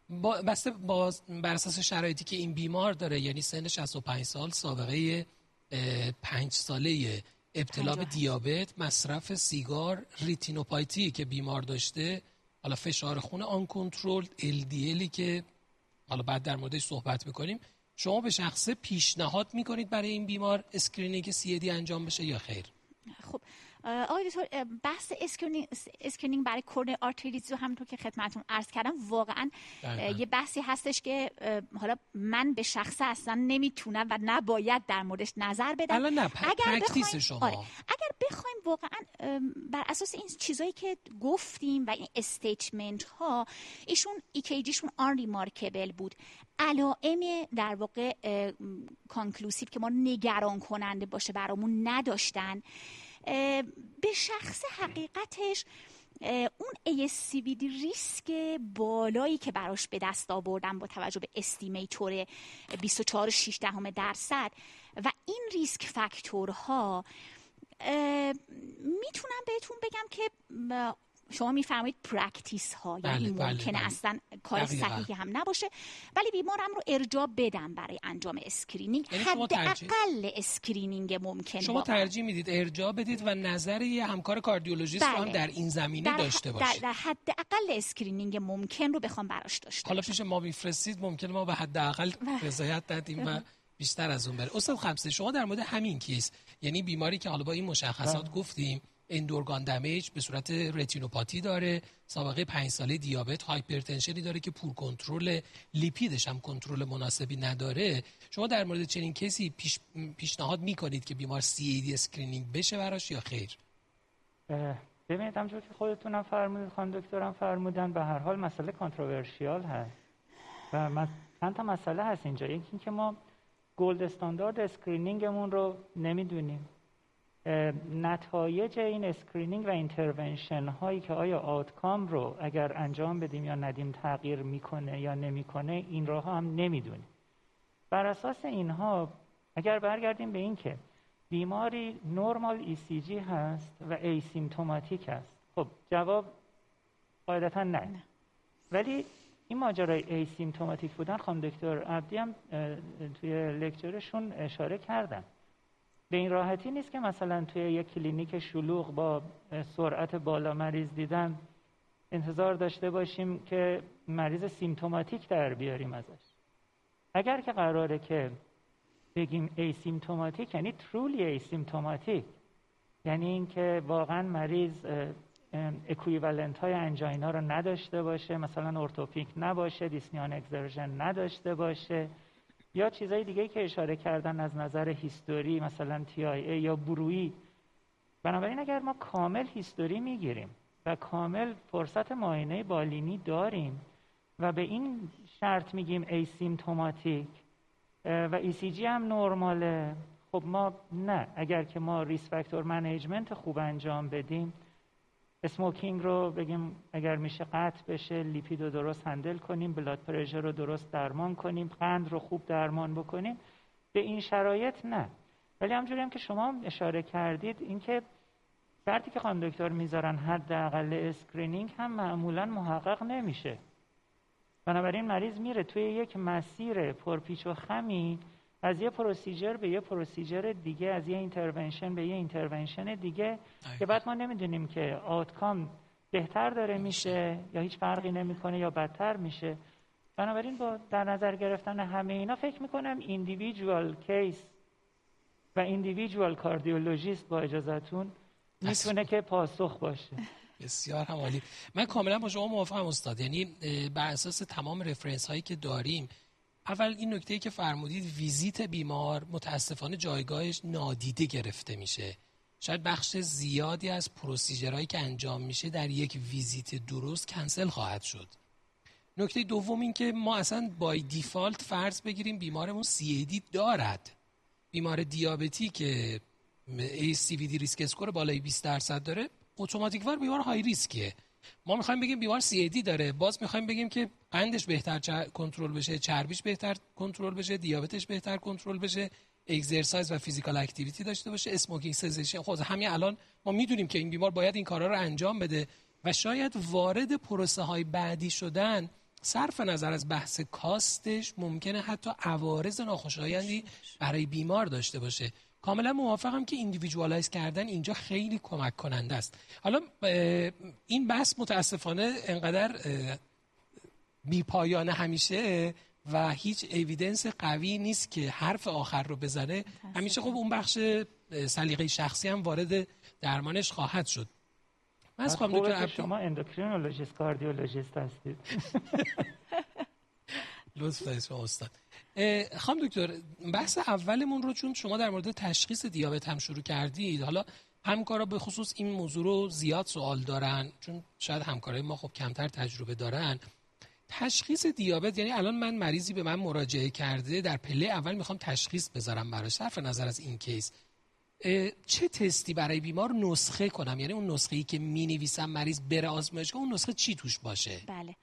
با بسته با بر اساس شرایطی که این بیمار داره یعنی سن 65 سال سابقه 5 ساله ابتلا به دیابت مصرف سیگار retinopathy ی که بیمار داشته حالا فشار خون uncontrolled LDLی که حالا بعد در موردش صحبت می‌کنیم. شما به شخصه پیشنهاد می‌کنید برای این بیمار screening CAD انجام بشه یا خیر؟ خب آقای دکتر بحث screening برای coronary arteries رو همونطور که خدمتون عرض کردم واقعا یه بحثی هستش که حالا من به شخصه اصلا نمی‌تونم و نباید در موردش نظر بدم نه اگر بخوایم شما. آره. اگر بخوایم واقعا بر اساس این چیزایی که گفتیم و این statement ها ایشون ECG شون unremarkable بود علائم در واقع conclusive که ما نگران کننده باشه برامون نداشتن به شخصه حقیقتش اون ASCVD risk بالایی که براش به دست آوردن با توجه به estimator 24 دهم درصد و این risk factor ها می‌تونم بهتون بگم که شما میفرمایید practice ها یعنی بله، بله، ممکنه بله. اصلا کار صحیحی هم نباشه ولی بیمارم رو ارجاع بدم برای انجام screening. یعنی حداقل screening ممکن شما ترجیح می‌دید ارجاع بدید و نظر یه همکار cardiologist بله. هم در این زمینه داشته باشه در, در حداقل screening ممکن رو بخوام براش داشته حالا پیش ما میفرستید ممکن ما به حداقل رضایت دادیم و بیشتر از اون بره. استاد خمسه شما در مورد همین case یعنی بیماری که حالا با این مشخصات گفتیم end-organ damage به صورت رتینوپاتی داره. سابقه پنج ساله دیابت hypertension ی داره که poor control lipid ش هم کنترل مناسبی نداره. شما در مورد چنین کسی پیش، پیشنهاد می‌کنید که بیمار CAD screening بشه براش یا خیر؟ ببینید همچون که خودتونم فرمودید خانم دکترم فرمودن به هر حال مسئله controversial هست. و چند تا مسئله هست اینجا. یکی اینکه ما gold standard screening مون رو نمی‌دونیم. نتایج این screening و intervention هایی که آیا outcome رو اگر انجام بدیم یا ندیم تغییر می‌کنه یا نمی‌کنه اینا رو هم نمی‌دونیم. بر اساس اینها اگر برگردیم به این که بیماری normal ECG هست و asymptomatic هست خب جواب قاعدتا نه, نه. ولی این ماجرای asymptomatic بودن خانم دکتر عبدی هم توی lecture شون اشاره کردن. به این راحتی نیست که مثلا توی یک کلینیک شلوغ با سرعت بالا مریض دیدن انتظار داشته باشیم که مریض symptom در بیاریم ازش. اگر که قراره که بگیم asymptomatic یعنی truly asymptomatic یعنی اینکه واقعا مریض equivalent های angina رو نداشته باشه مثلا orthopneic نباشه dyspnea on exertion نداشته باشه یا چیزای دیگه که اشاره کردن از نظر history مثلا TIA یا bruit ی بنابراین اگر ما کامل history می‌گیریم و کامل فرصت معاینه بالینی داریم و به این شرط میگیم asymptomatic و ECG هم نرماله خب ما نه. اگر که ما risk factor management خوب انجام بدیم smoking رو بگیم اگر میشه قطع بشه lipid رو درست handle کنیم blood pressure رو درست درمان کنیم قند رو خوب درمان بکنیم. به این شرایط نه. ولی همجوری هم که شما اشاره کردید اینکه شرطی که خانم دکتر می‌ذارن حداقل screening هم معمولا محقق نمیشه. بنابراین مریض میره توی یک مسیر پرپیچ و خمی از یه procedure به یه procedure دیگه از یه intervention به یه intervention دیگه. که بعد ما نمی‌دونیم که outcome بهتر داره میشه یا هیچ فرقی نمی‌کنه یا بدتر میشه. بنابراین با در نظر گرفتن همه اینا فکر می‌کنم individual case و individual cardiologist با اجازتون می‌تونه که پاسخ باشه. بسیار هم عالی. من کاملا با شما موافقم استاد. یعنی بر اساس تمام رفرنس هایی که داریم اول این نکته که فرمودید ویزیت بیمار متاسفانه جایگاهش نادیده گرفته میشه. شاید بخش زیادی از پروسیجرهایی که انجام میشه در یک ویزیت درست کنسل خواهد شد. نکته دوم این که ما اصلا بای دیفالت فرض بگیریم بیمارمون سی دارد. بیمار دیابتی که دی risk score بالای 20 درصد داره automatic وار بیمار high risk یه. ما می‌خوایم بگیم بیمار CAD داره. باز می‌خوایم بگیم که قندش بهتر کنترل بشه چربیش بهتر کنترل بشه دیابتش بهتر کنترل بشه exercise و physical activity داشته باشه smoking cessation خود همین الان ما می‌دونیم که این بیمار باید این کارا رو انجام بده و شاید وارد پروسه های بعدی شدن صرف نظر از بحث cost ش ممکنه حتی عوارض ناخوشایندی برای بیمار داشته باشه. کاملا موافقم که individualize کردن اینجا خیلی کمک کننده است. حالا این بحث متاسفانه انقدر بی پایان همیشه و هیچ evidence قوی نیست که حرف آخر رو بزنه. همیشه خب اون بخش سلیقه شخصی هم وارد درمانش خواهد شد. من از دکتر شما endocrinologist cardiologist هستید لطف دارید استاد. خانم دکتر بحث اولمون رو چون شما در مورد تشخیص دیابت هم شروع کردید حالا همکارا به خصوص این موضوع رو زیاد سوال دارن چون شاید همکارای ما خب کمتر تجربه دارن. تشخیص دیابت یعنی الان من مریضی به من مراجعه کرده در پله اول می‌خوام تشخیص بذارم براش صرف نظر از این کیس. چه تستی برای بیمار نسخه کنم؟ یعنی اون نسخه ای که می نویسم مریض بره آزمایشگاه اون نسخه چی توش باشه؟ بله.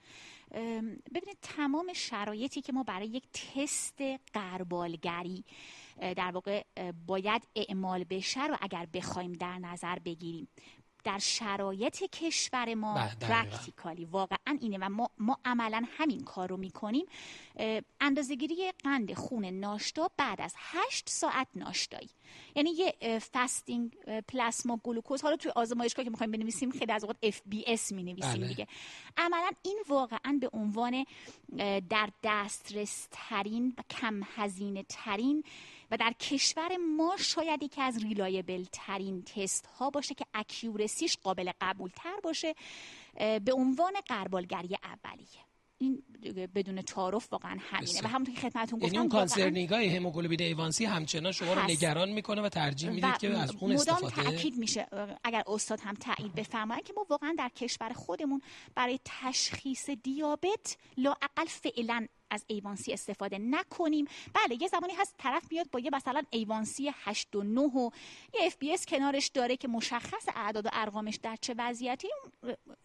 ببینید تمام شرایطی که ما برای یک تست قربالگری در واقع باید اعمال بشه رو اگر بخوایم در نظر بگیریم. در شرایط کشور ما بله، practically. واقعا اینه و ما, ما عملا همین کار رو می‌کنیم. اندازهگیری قند خون ناشتا بعد از هشت ساعت ناشتایی. یعنی یه fasting plasma glucose. حالا توی آزمایشگاه که می‌خوایم بنویسیم خیلی از اوقات FBS می نویسیم بله. دیگه. عملا این واقعا به عنوان در دسترس ترین و کم هزینه ترین و در کشور ما شاید یکی از reliable ترین تست ها باشه که accuracy ش قابل قبول تر باشه به عنوان قربالگری اولیه. این بدون تعارف واقعا همینه. و همونطور که خدمتتون گفتم یعنی اون concern نگاه هموگلوبین A1C همچنان شما رو نگران می‌کنه و ترجیح می‌دید که از اون استفاده تاکید میشه اگر استاد هم تایید بفرمایند که ما واقعا در کشور خودمون برای تشخیص دیابت لااقل فعلا از A1C استفاده نکنیم. بله یه زمانی هست طرف میاد با یه مثلا A1C 8 و 9 و یه FBS کنارش داره که مشخص اعداد و ارقامش در چه وضعیتی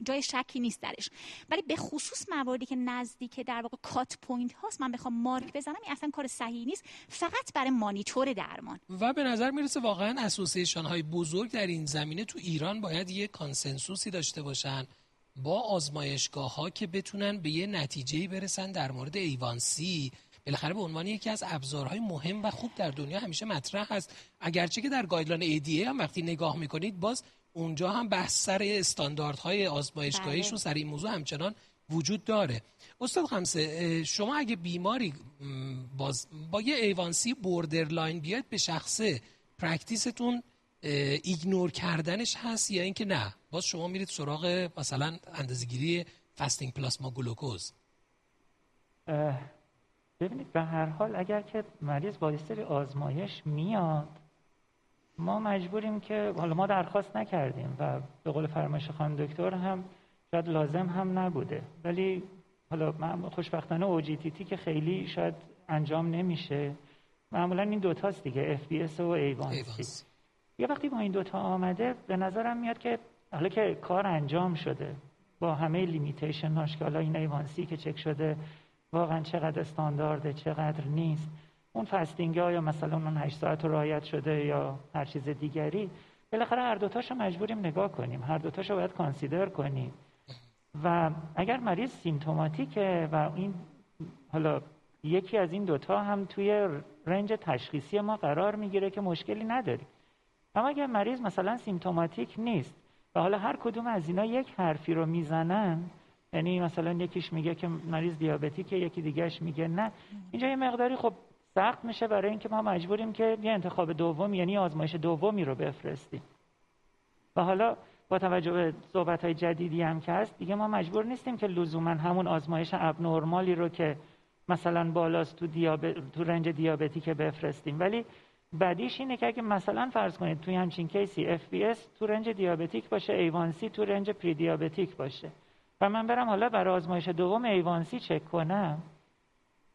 جای شکی نیست درش. ولی به خصوص مواردی که نزدیک در واقع cut point هاست من بخوام مارک بزنم این اصلا کار صحیحی نیست. فقط برای مانیتور درمان. و به نظر می‌رسه واقعا association های بزرگ در این زمینه تو ایران باید یه consensus ی داشته باشن. با آزمایشگاه ها که بتونن به یه نتیجه برسن در مورد A1C بالاخره به عنوان یکی از ابزارهای مهم و خوب در دنیا همیشه مطرح هست اگرچه که در guideline ADA هم وقتی نگاه می‌کنید باز اونجا هم بحث سر استانداردهای آزمایشگاهیشون بله. سر این موضوع همچنان وجود داره استاد خمسه شما اگه بیماری باز با یه A1C borderline بیاید به شخصه practice تون ignore کردنش هست یا اینکه نه؟ باز شما میرید سراغ مثلا اندازه‌گیری fasting plasma glucose. ببینید به هر حال اگر که مریض با سری آزمایش میاد ما مجبوریم که حالا ما درخواست نکردیم و به قول فرمایش خانم دکتر هم شاید لازم هم نبوده. ولی حالا خوشبختانه OGTT که خیلی شاید انجام نمیشه. معمولا این دوتاست دیگه FBS و A1C یه وقتی با این دوتا آمده به نظرم میاد که حالا که کار انجام شده با همه limitation هاش که حالا این A1C که چک شده واقعا چقدر استاندارده چقدر نیست. اون fasting یا مثلا اون 8 ساعت رعایت شده یا هر چیز دیگری بالاخره هر دوتاشو مجبوریم نگاه کنیم. هر دوتاشو باید کانسیدر کنیم. و اگر مریض سیمتوماتیکه و این حالا یکی از این دوتا هم توی رنج تشخیصی ما قرار می‌گیره که مشکلی نداریم. اما اگر مریض مثلا سیمتوماتیک نیست و حالا هر کدوم از اینا یک حرفی رو می‌زنن یعنی مثلا یکیش میگه که مریض دیابتیکه یکی دیگهش میگه نه اینجا یه مقداری خب سخت میشه برای اینکه ما مجبوریم که یه انتخاب دوم یعنی آزمایش دومی رو بفرستیم. و حالا با توجه به صحبت های جدیدی هم که هست دیگه ما مجبور نیستیم که لزوما همون آزمایش abnormal ی رو که مثلا بالاست تو, دیابت، تو range دیابتی که بفرستیم. ولی بعدیش اینه که اگه مثلا فرض کنید توی همچین case ی FBS تو range دیابتیک باشه A1C تو range prediabetic باشه. و من برم حالا برای آزمایش دوم A1C چک کنم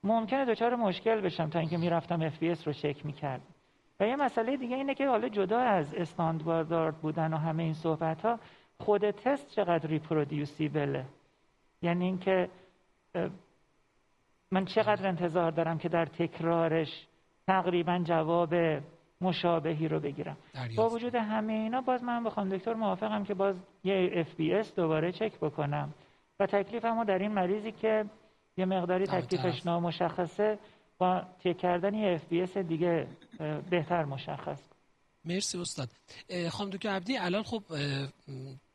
ممکنه دچار مشکل بشم تا اینکه می‌رفتم FBS رو چک می‌کردم. و یه مسئله دیگه اینه که حالا جدا از استاندارد بودن و همه این صحبت ها خود تست چقدر reproducible ه؟ یعنی اینکه من چقدر انتظار دارم که در تکرارش تقریبا جواب مشابهی رو بگیرم. با وجود همه اینا باز من با خانم دکتر موافقم که باز یه FBS دوباره چک بکنم. و تکلیف ما در این مریضی که یه مقداری تکلیفش نامشخصه با چک کردن یه FBS دیگه بهتر مشخص. مرسی استاد. خانم دکتر عبدی الان خب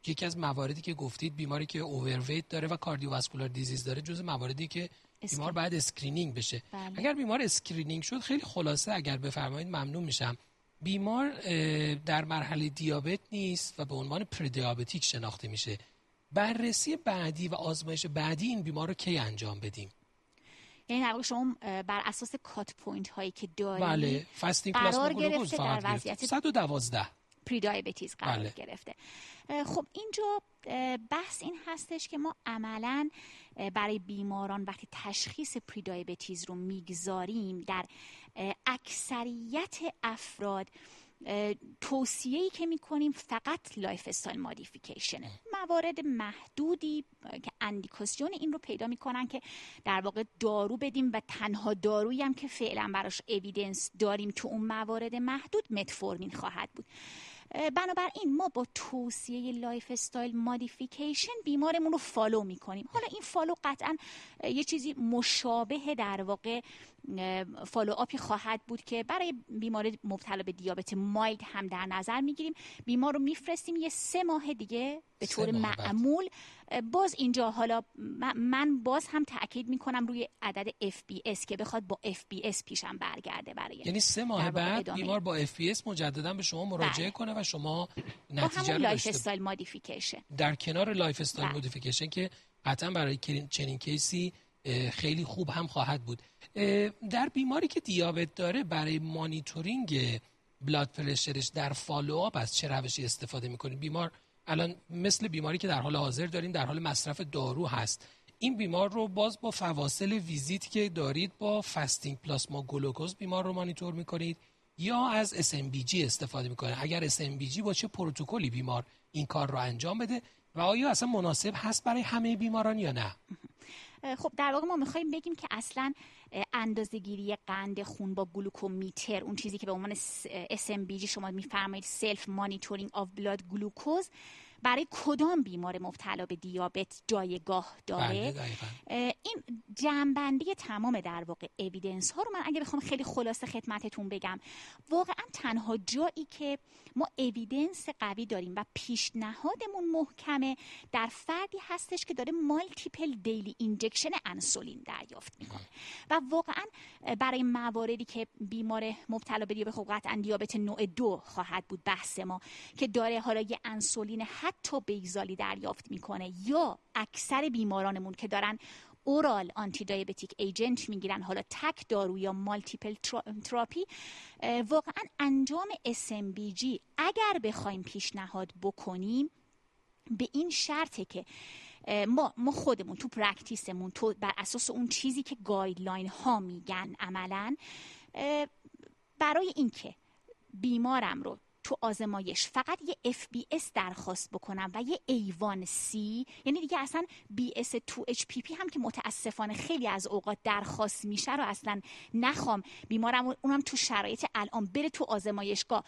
یکی از مواردی که گفتید بیماری که overweight داره و cardiovascular disease داره جز مواردی که بیمار بعد screening بشه. بله. اگر بیمار screening شد خیلی خلاصه اگر بفرمایید ممنون میشم. بیمار در مرحله دیابت نیست و به عنوان prediabetic شناخته میشه. بررسی بعدی و آزمایش بعدی این بیمار رو کی انجام بدیم؟ یعنی در شما بر اساس cut point هایی که دارید بله fasting قرار گرفته در وضعیت 112 prediabetes قرار بله. گرفته. خب اینجا بحث این هستش که ما عملا برای بیماران وقتی تشخیص prediabetes رو می‌گذاریم در اکثریت افراد توصیه‌ای که می‌کنیم فقط lifestyle modification ه موارد محدودی که اندیکاسیون این رو پیدا می‌کنن که در واقع دارو بدیم و تنها دارویی هم که فعلا براش evidence داریم تو اون موارد محدود متفورمین خواهد بود. بنابراین ما با توصیه lifestyle modification بیمارمون رو follow می‌کنیم. حالا این follow قطعا یه چیزی مشابه در واقع follow-up ی خواهد بود که برای بیمار مبتلا به دیابت mild هم در نظر می‌گیریم. بیمار رو میفرستیم یه سه ماه دیگه به طور معمول. باز اینجا حالا من باز هم تاکید می‌کنم روی عدد FBS که بخواد با FBS پیشم برگرده برای یعنی سه ماه بعد بیمار با FBS مجددا به شما مراجعه بله. کنه و شما نتیجه رو lifestyle modification در کنار lifestyle modification که قطعا برای چنین case ی خیلی خوب هم خواهد بود. در بیماری که دیابت داره برای monitoring blood pressure ش در follow-up از چه روشی استفاده می‌کنید بیمار الان مثل بیماری که در حال حاضر داریم در حال مصرف دارو هست. این بیمار رو باز با فواصل ویزیت که دارید با fasting plasma glucose بیمار رو مانیتور می‌کنید یا از SMBG استفاده می‌کنه. اگر SMBG با چه پروتکلی بیمار این کار رو انجام بده و آیا اصلا مناسب هست برای همه بیماران یا نه؟ خب در واقع ما می‌خوایم بگیم که اصلا اندازه‌گیری قند خون با glucometer اون چیزی که به عنوان SMBG شما میفرمایید self monitoring of blood glucose برای کدام بیمار مبتلا به دیابت جایگاه داره؟ بله، این جمع‌بندی تمام در واقع evidence ها رو من اگه بخوام خیلی خلاصه خدمتتون بگم. واقعا تنها جایی که ما evidence قوی داریم و پیشنهادمون محکمه در فردی هستش که داره multiple daily injection انسولین دریافت می‌کنه. و واقعا برای مواردی که بیمار مبتلا به دیابت خب قطعا دیابت نوع دو خواهد بود بحث ما که داره حالا یه انسولین حتی basal ی دریافت می‌کنه. یا اکثر بیمارانمون که دارن oral antidiabetic agent می‌گیرن حالا تک دارو یا multiple تراپی واقعا انجام SMBG اگر بخوایم پیشنهاد بکنیم به این شرطه که ما ما خودمون تو practice مون تو بر اساس اون چیزی که guideline ها میگن عملا برای اینکه بیمارم رو تو آزمایش. فقط یه FBS درخواست بکنم و یه ایوان C. یعنی دیگه اصلا BS 2HPP هم که متاسفانه خیلی از اوقات درخواست میشه رو اصلا نخوام بیمارم. اونم تو شرایط الان بره تو آزمایشگاه.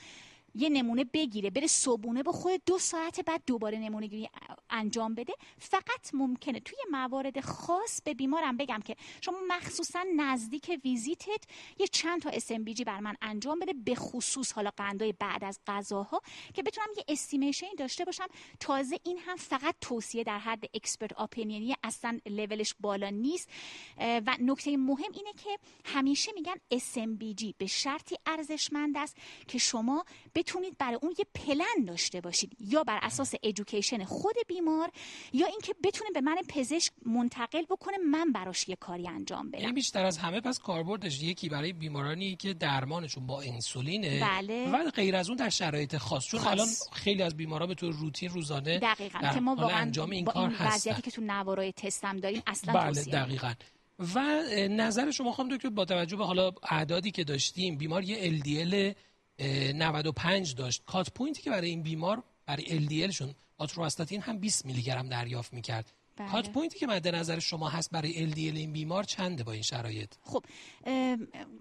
یه نمونه بگیره بره صبونه بخوره دو ساعت بعد دوباره نمونه گیری انجام بده. فقط ممکنه توی موارد خاص به بیمارم بگم که شما مخصوصا نزدیک ویزیتت یه چند تا SMBG بر من انجام بده به خصوص حالا قندای بعد از غذاها که بتونم یه estimation داشته باشم. تازه این هم فقط توصیه در حد expert opinion ی اصلا لولش بالا نیست. و نکته مهم اینه که همیشه میگن SMBG به شرطی ارزشمند است که شما بتونید برای اون یه پلن داشته باشید یا بر اساس ادویکیشن خود بیمار یا اینکه بتونه به من پزشک منتقل بکنه من براش یه کاری انجام بدم. یعنی بیشتر از همه پس کاربردش یکی برای بیمارانی که درمانشون با انسولینه بله. و غیر از اون در شرایط خاص چون الان خیلی از بیمارا به طور روتین روزانه دقیقاً. که ما واقعا انجام این کار این وضعیتی که تو نوارای تستم داریم اصلا بله دقیقاً. و نظر شما خواهم دکتر با توجه به حالا اعدادی که داشتیم بیمار یه LDL 95 داشت. cut point ی که برای این بیمار برای LDL شون آتورواستاتین هم 20 میلی گرم دریافت می‌کرد. بله. cut point ی که مد نظر شما هست برای LDL این بیمار چنده با این شرایط؟ خب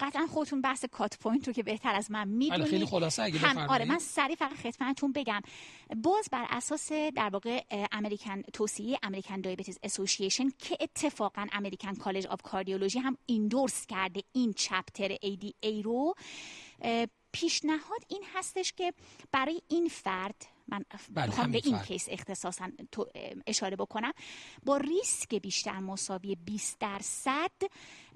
قطعا خودتون بحث cut point رو که بهتر از من می‌دونید. خیلی خلاصه اگه هم آره من سریع فقط خدمتتون بگم. باز بر اساس در واقع American توصیه American Diabetes Association که اتفاقا American College of Cardiology هم endorse کرده این chapter ADA رو پیشنهاد این هستش که برای این فرد من بله به این case اختصاصا اشاره بکنم. با ریسک بیشتر مساوی 20 درصد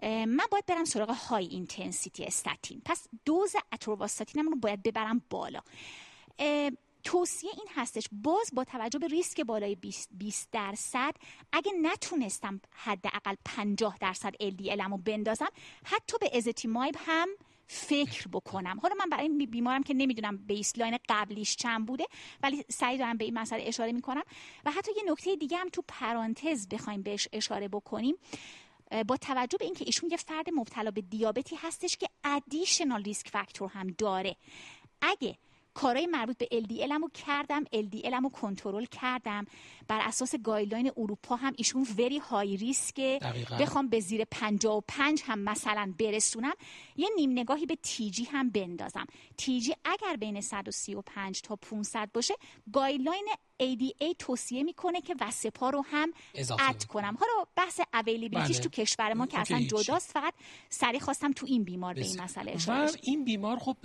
من باید برم سراغ high intensity statin پس دوز آتورواستاتینم رو باید ببرم بالا. توصیه این هستش. باز با توجه به ریسک بالای 20 درصد اگه نتونستم حداقل 50 درصد LDL رو بندازم حتی به ازتیمایب هم فکر بکنم. حالا من برای این بیمارم که نمی‌دونم بیسلاین قبلیش چند بوده ولی سعی دارم به این مسئله اشاره می‌کنم. و حتی یه نکته دیگه هم تو پرانتز بخوایم بهش اشاره بکنیم. با توجه به اینکه ایشون یه فرد مبتلا به دیابتی هستش که ادیشنال ریسک فاکتور هم داره. اگه کارهای مربوط به LDL رو کردم LDL رو کنترل کردم. بر اساس guideline اروپا هم ایشون very high risk بخوام به زیر 55 هم مثلا برسونم یه نیم نگاهی به TG هم بندازم. TG اگر بین 135 تا 500 باشه guideline ADA توصیه می‌کنه که Vascepa رو هم add کنم. حالا بحث availability ش بله. تو کشور ما که اصلا جداست فقط سریع خواستم تو این بیمار به این مسئله اشاره این بیمار خب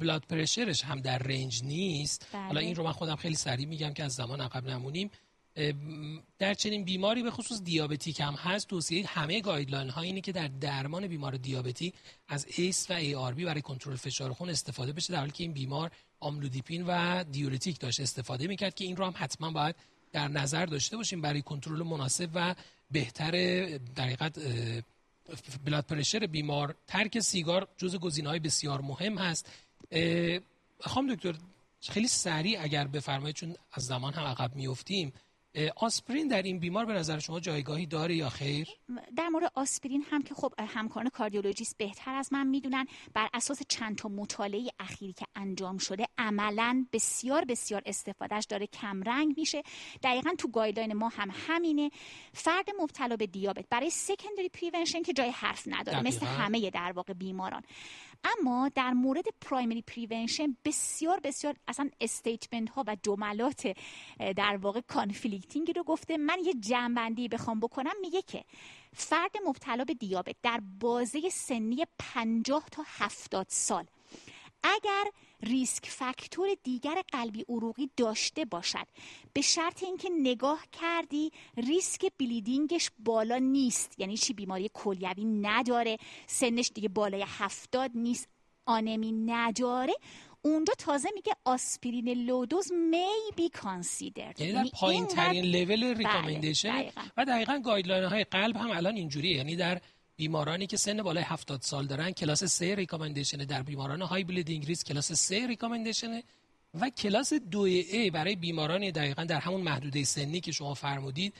blood pressure ش هم در range نیست. بله. حالا این رو من خودم خیلی سریع میگم که از زمان عقب نمونیم. در چنین بیماری به خصوص diabetic هم هست. توصیه همه guideline ها اینه که در درمان بیمار دیابتی از ACE و ARB برای کنترل فشار خون استفاده بشه در حالی که این بیمار آملودیپین و دیورتیک داشت استفاده می‌کرد که این رو هم حتما باید در نظر داشته باشیم برای کنترل مناسب و بهتر در بلاد پرشر بیمار. ترک سیگار جز های بسیار مهم هست. خواهم دکتر خیلی سریع اگر بفرمایید چون از زمان هم عقب میفتیم آسپرین در این بیمار به نظر شما جایگاهی داره یا خیر؟ در مورد آسپرین هم که خب همکاران کاردیولوژیست بهتر از من می‌دونن بر اساس چند تا مطالعه اخیری که انجام شده عملا بسیار بسیار استفادهش داره کمرنگ میشه. دقیقا تو guideline ما هم همینه. فرد مبتلا به دیابت برای secondary prevention که جای حرف نداره مثل همه در واقع بیماران. اما در مورد primary prevention بسیار بسیار اصلا statement ها و جملات در واقع conflicting رو گفته. من یه جمع‌بندی بخوام بکنم. میگه که فرد مبتلا به دیابت در بازه سنی 50 تا 70 سال اگر risk factor دیگر قلبی عروقی داشته باشد. به شرط اینکه نگاه کردی ریسک bleeding ش بالا نیست. یعنی چی؟ بیماری کلیوی نداره. سنش دیگه بالای هفتاد نیست. آنمی نداره. اونجا تازه میگه آسپرین low dose may be considered یعنی در پایین ترین level recommendation و دقیقا guideline های قلب هم الان اینجوریه. یعنی در بیمارانی که سن بالای 70 سال دارن کلاس 3 recommendation در بیماران high bleeding risk class 3 recommendation و کلاس 2 A برای بیماران دقیقا در همون محدوده سنی که شما فرمودید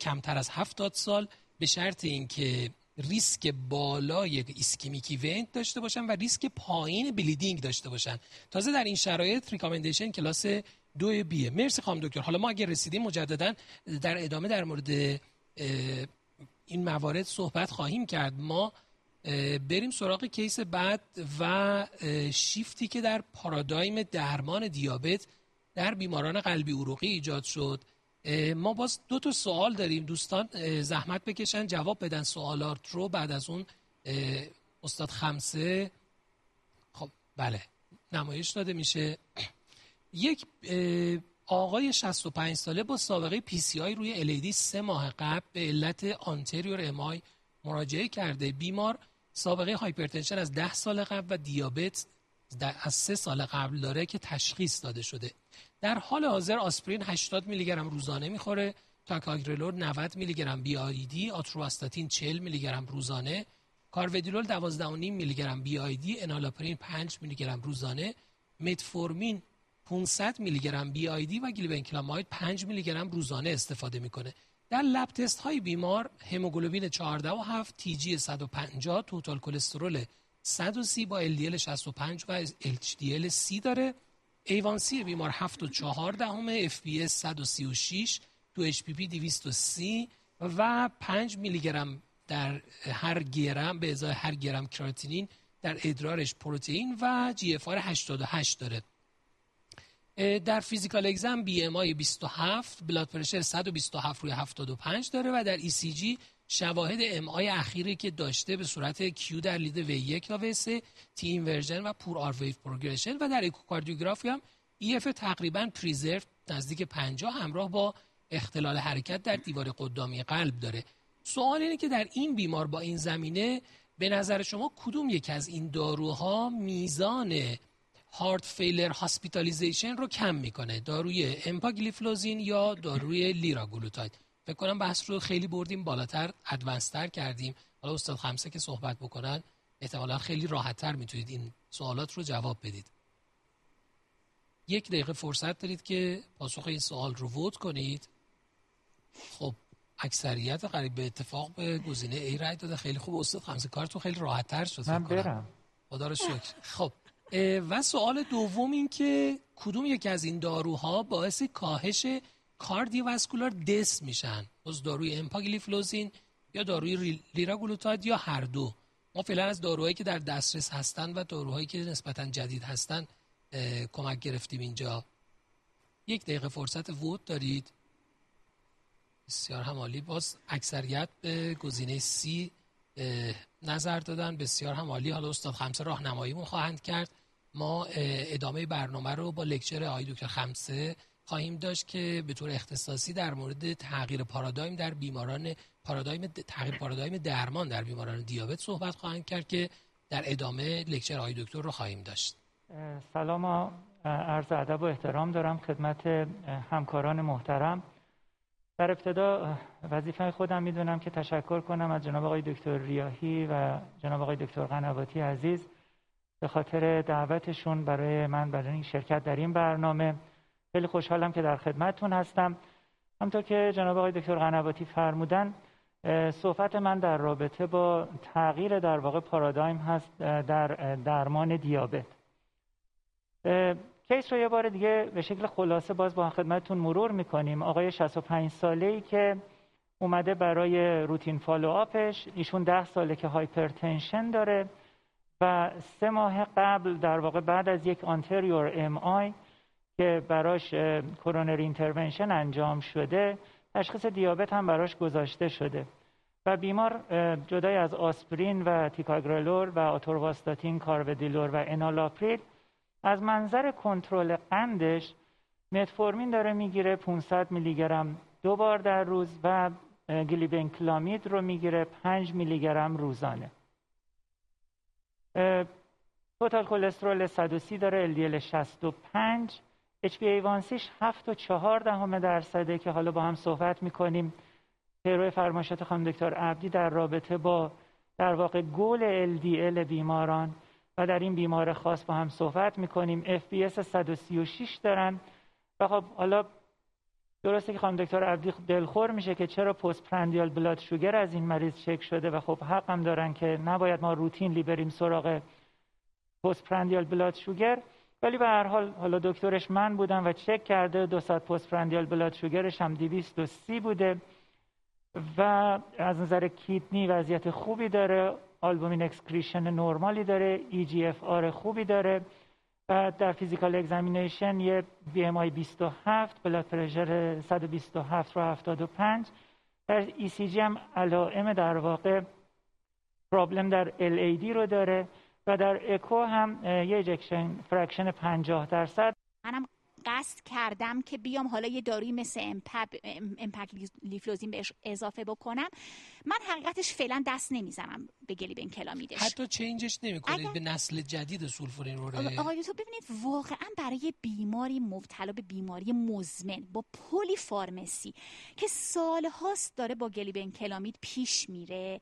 کمتر از 70 سال به شرط اینکه ریسک بالای ischemic event داشته باشن و ریسک پایین bleeding داشته باشن. تازه در این شرایط recommendation class دو B ه مرسی خانم دکتر. حالا ما اگر رسیدیم مجددا در ادامه در مورد این موارد صحبت خواهیم کرد. ما بریم سراغ case بعد و شیفتی که در پارادایم درمان دیابت در بیماران قلبی عروقی ایجاد شد. ما باز دو تا سوال داریم. دوستان زحمت بکشن جواب بدن سوالات رو بعد از اون استاد خمسه. خب بله نمایش داده میشه. یک آقای 65 ساله با سابقه پی سی آی روی الیدی سه ماه قبل به علت آنتریور امای مراجعه کرده. بیمار سابقه hypertension از 10 سال قبل و دیابت از سه سال قبل داره که تشخیص داده شده. در حال حاضر آسپرین 80 میلی گرم روزانه می‌خوره. تیکاگرلور 90 میلی گرم BID آتورواستاتین 40 میلی گرم روزانه. کارودیلول 12.5 میلی گرم BID انالاپریل 5 میلی گرم روزانه. متفورمین 500 میلی گرم BID و گلیبنکلاماید 5 میلی گرم روزانه استفاده می‌کنه. در لب تست های بیمار هموگلوبین 14 و 7 تی جی 150 توتال کلسترول 130 با LDL 65 و HDL 30 داره. ایوانسی بیمار 7 و 4 دهم FBS 136 تو HPP 230 و 5 میلی گرم در هر گرم به ازای هر گرم کراتینین در ادرارش پروتئین و جی اف 88 داره. در physical exam BMI 27 blood pressure 127 روی 75 داره و در ECG شواهد MI اخیری که داشته به صورت Q در lead V 1 و V 3 T inversion و poor R wave progression و در اکوکاردیوگرافی هم EF تقریبا preserve نزدیک 50 همراه با اختلال حرکت در دیوار قدامی قلب داره. سوال اینه که در این بیمار با این زمینه به نظر شما کدوم یک از این داروها میزان heart failure hospitalization رو کم می‌کنه. داروی امپاگلیفلوزین یا داروی لیراگلوتاید. فکر کنم بحث رو خیلی بردیم بالاتر advanced تر کردیم. حالا استاد خمسه که صحبت بکنن احتمالا خیلی راحتتر می‌تونید این سوالات رو جواب بدید. یک دقیقه فرصت دارید که پاسخ این سوال رو vote کنید. خب اکثریت قریب به اتفاق به گزینه A رای داده. خیلی خوب استاد خمسه کارتون خیلی راحتتر شد من برم. خدا رو شکر. خب و سوال دوم این که کدوم یکی از این داروها باعث کاهش cardiovascular death میشن؟ باز داروی امپاگلیفلوزین یا داروی لیراگلوتاید یا هر دو. ما فعلا از داروهایی که در دسترس هستن و داروهایی که نسبتا جدید هستن کمک گرفتیم اینجا. یک دقیقه فرصت vote دارید. بسیار هم عالی. باز اکثریت به گزینه C نظر دادن. بسیار همالی. حالا استاد خمسه راهنماییمون خواهند کرد. ما ادامه برنامه رو با لکچر آقای دکتر خمسه خواهیم داشت که به طور اختصاصی در مورد تغییر پارادایم در بیماران پارادایم تغییر پارادایم درمان در بیماران دیابت صحبت خواهند کرد که در ادامه لکچر آقای دکتر رو خواهیم داشت. سلام و عرض ادب و احترام دارم خدمت همکاران محترم. در ابتدا وظیفه خودم می‌دونم که تشکر کنم از جناب آقای دکتر ریاهی و جناب آقای دکتر قنواتی عزیز. به خاطر دعوتشون برای من برای این شرکت در این برنامه. خیلی خوشحالم که در خدمتتون هستم. همطور که جناب آقای دکتر قنواتی فرمودن صحبت من در رابطه با تغییر در واقع پارادایم هست در درمان دیابت. case رو یه بار دیگه به شکل خلاصه باز با خدمتتون مرور می‌کنیم. آقای 65 ساله ای که اومده برای routine follow up ش ایشون ده ساله که hypertension داره. و سه ماه قبل در واقع بعد از یک anterior MI که براش coronary intervention انجام شده تشخیص دیابت هم براش گذاشته شده. و بیمار جدای از آسپرین و تیکاگرلور و آتورواستاتین کارودیلول و انالاپریل. از منظر کنترل قندش متفورمین داره می‌گیره 500 میلی گرم دو بار در روز و گلیبنکلامید رو می‌گیره 5 میلی گرم روزانه. توتال کلسترول 130 داره LDL 65 HbA1cش 7 و 4 دهم درصده که حالا با هم صحبت می‌کنیم. پیرو فرمایشات خانم دکتر عبدی در رابطه با در واقع goal LDL بیماران و در این بیمار خاص با هم صحبت می‌کنیم. FBS 136 دارن. و خب حالا درسته که خانم دکتر عبدی دلخور میشه که چرا postprandial blood sugar از این مریض چک شده و خب حق هم دارن که نباید ما روتین بریم سراغ postprandial blood sugar ولی به هر حال حالا دکترش من بودم و چک کرده دو ساعت postprandial blood sugar ش هم 230 بوده و از نظر kidney وضعیت خوبی داره albumin excretion نرمالی داره EGFR خوبی داره. و در physical examination یه BMI 27 blood pressure 127 رو 75 در ECG هم علائم در واقع problem در LAD رو داره و در اکو هم یه ejection fraction 50 درصد. منم قصد کردم که بیام حالا یه داروی مثل امپا امپاگلیفلوزین بهش اضافه بکنم. من حقیقتش فعلا دست نمی‌زنم به گلیبن کلامیدش حتی change ش نمی‌کنید اگر... به نسل جدید sulfonylurea رو آقای تو ببینید واقعا برای بیماری مبتلا به بیماری مزمن با polypharmacy که سالهاست داره با گلیبن کلامید پیش میره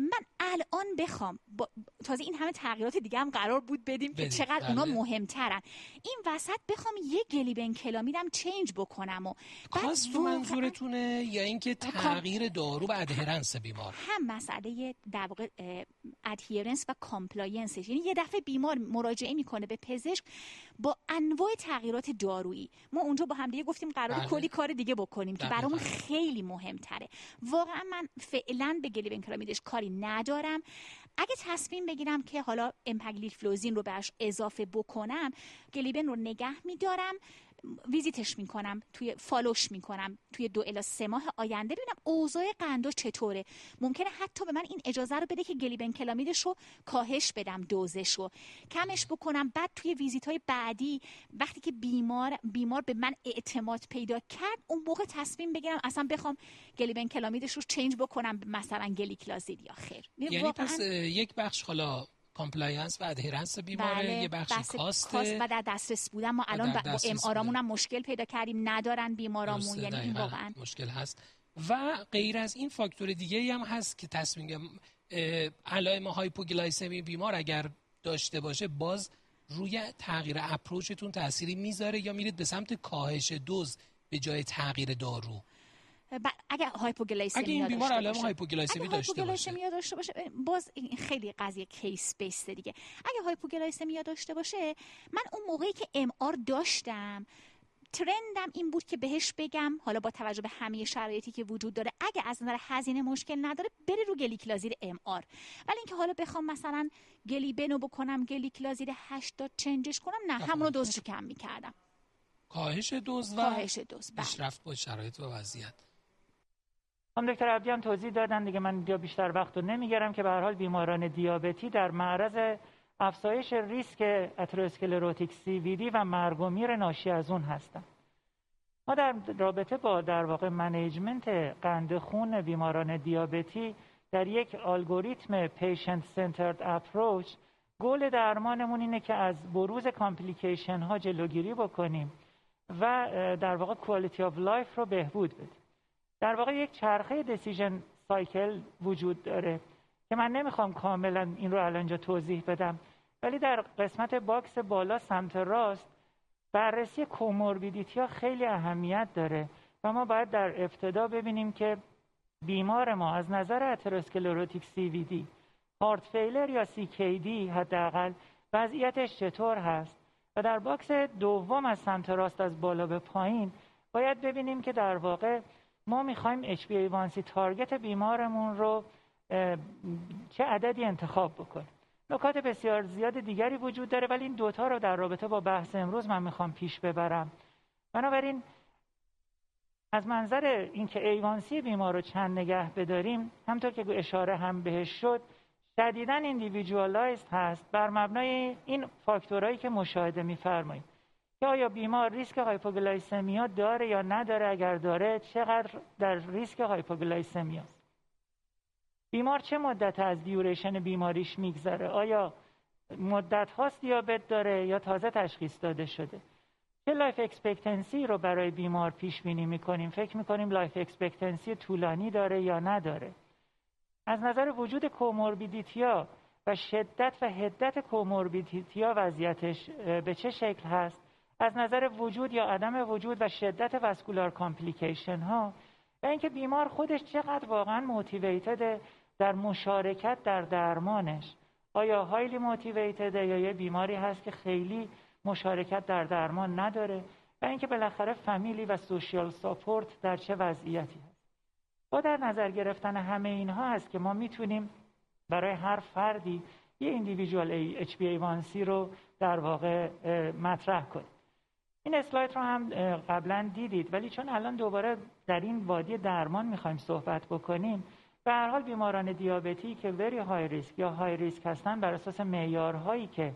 من الان بخوام با... تازه این همه تغییرات دیگه هم قرار بود بدیم که چقدر اونا بله. مهمترن این وسط بخوام یه گلیبن کلامیدم change بکنم و cost. منظورتونه یا اینکه تغییر دارو و adherence بیمار هم مسئله در واقع adherence و compliance یعنی یه دفعه بیمار مراجعه می‌کنه به پزشک با انواع تغییرات دارویی ما اونجا با هم دیگه گفتیم قرار بله. کلی کار دیگه بکنیم که برامون خیلی مهمتره واقعا من فعلا به گلیبن کلامیدش کاری ندارم. اگه تصمیم بگیرم که حالا امپاگلیفلوزین رو بهش اضافه بکنم گلیبن رو نگه میدارم. ویزیتش می‌کنم توی follow ش می‌کنم توی دو الا سه ماه آینده. ببینم اوضاع قندو چطوره. ممکنه حتی به من این اجازه رو بده که گلیبن کلامیدش رو کاهش بدم دوزش رو. کمش بکنم بعد توی ویزیت های بعدی وقتی که بیمار بیمار به من اعتماد پیدا کرد اون موقع تصمیم بگیرم اصلا بخوام گلیبن کلامیدش رو change بکنم مثلا گلیکلازید یا خیر. یعنی پس یک بخش حالا compliance و adherence بیماره بله، یه بخشی cost ه و در دسترس بودن. ما الان با MR امون هم مشکل پیدا کردیم ندارن بیمارامون. یعنی این واقعا مشکل هست. و غیر از این فاکتور دیگه هم هست که تصمیم علائم hypoglycemia بیمار اگر داشته باشه باز روی تغییر approach تون تأثیری می‌ذاره یا میرید به سمت کاهش دوز به جای تغییر دارو. اگر hypoglycemia اگه این بیمار علائم hypoglycemia داشته باشه. داشته باشه باز این خیلی قضیه case base دیگه. اگه hypoglycemia داشته باشه من اون موقعی که MR داشتم trend م این بود که بهش بگم حالا با توجه به همه شرایطی که وجود داره اگه از نظر هزینه مشکل نداره بره رو گلیکلازید MR ولی اینکه حالا بخوام مثلا گلیبنو بکنم گلیکلازید 80 change ش کنم نه همونو دوزشو کم می‌کردم. کاهش دوز و کاهش دوز بله. پیشرفت با شرایط و وضعیت. خانم دکتر عبدی هم توضیح دادن دیگه من اینجا بیشتر وقت رو نمی‌گیرم که به هر حال بیماران دیابتی در معرض افزایش ریسک atherosclerotic CVD و مرگ و میر ناشی از اون هستن. ما در رابطه با در واقع management قند خون بیماران دیابتی در یک الگوریتم patient centered approach گل درمانمون اینه که از بروز complication ها جلوگیری بکنیم و در واقع quality of life رو بهبود بدیم. در واقع یک چرخه decision cycle وجود داره که من نمی‌خوام کاملا این رو الان توضیح بدم. ولی در قسمت box بالا سمت راست بررسی comorbidity ها خیلی اهمیت داره و ما باید در ابتدا ببینیم که بیمار ما از نظر atherosclerotic CVD heart failure یا CKD حداقل وضعیتش چطور هست؟ و در box دوم از سمت راست از بالا به پایین باید ببینیم که در واقع ما می‌خوایم HbA1c target بیمارمون رو چه عددی انتخاب بکنیم. نکات بسیار زیاد دیگری وجود داره ولی این دوتا رو در رابطه با بحث امروز من می‌خوام پیش ببرم. بنابراین از منظر اینکه A1C بیمار رو چند نگه بداریم همونطور که اشاره هم بهش شد شدیدا individualized هست. بر مبنای این فاکتورهایی که مشاهده میفرماییم که آیا بیمار ریسک hypoglycemia داره یا نداره؟ اگر داره چقدر در ریسک hypoglycemia؟ بیمار چه مدت از duration بیماریش میگذره؟ آیا مدت هاست دیابت داره یا تازه تشخیص داده شده؟ چه life expectancy رو برای بیمار پیش بینی می‌کنیم؟ فکر می‌کنیم life expectancy طولانی داره یا نداره؟ از نظر وجود comorbidity ا و شدت و حدت comorbidity ا وضعیتش به چه شکل هست؟ از نظر وجود یا عدم وجود و شدت vascular complication ها و اینکه بیمار خودش چقدر واقعا motivated در مشارکت در درمانش. آیا highly motivated یا یه بیماری هست که خیلی مشارکت در درمان نداره و اینکه بالاخره family و social support در چه وضعیتی هست؟ با در نظر گرفتن همه اینها هست که ما می‌تونیم برای هر فردی یه ایندیویژوال HbA1c رو در واقع مطرح کنیم. این اسلاید رو هم قبلا دیدید ولی چون الان دوباره در این وادی درمان می‌خوایم صحبت بکنیم به هر حال بیماران دیابتی که وری های ریسک یا های ریسک هستن بر اساس معیارهایی که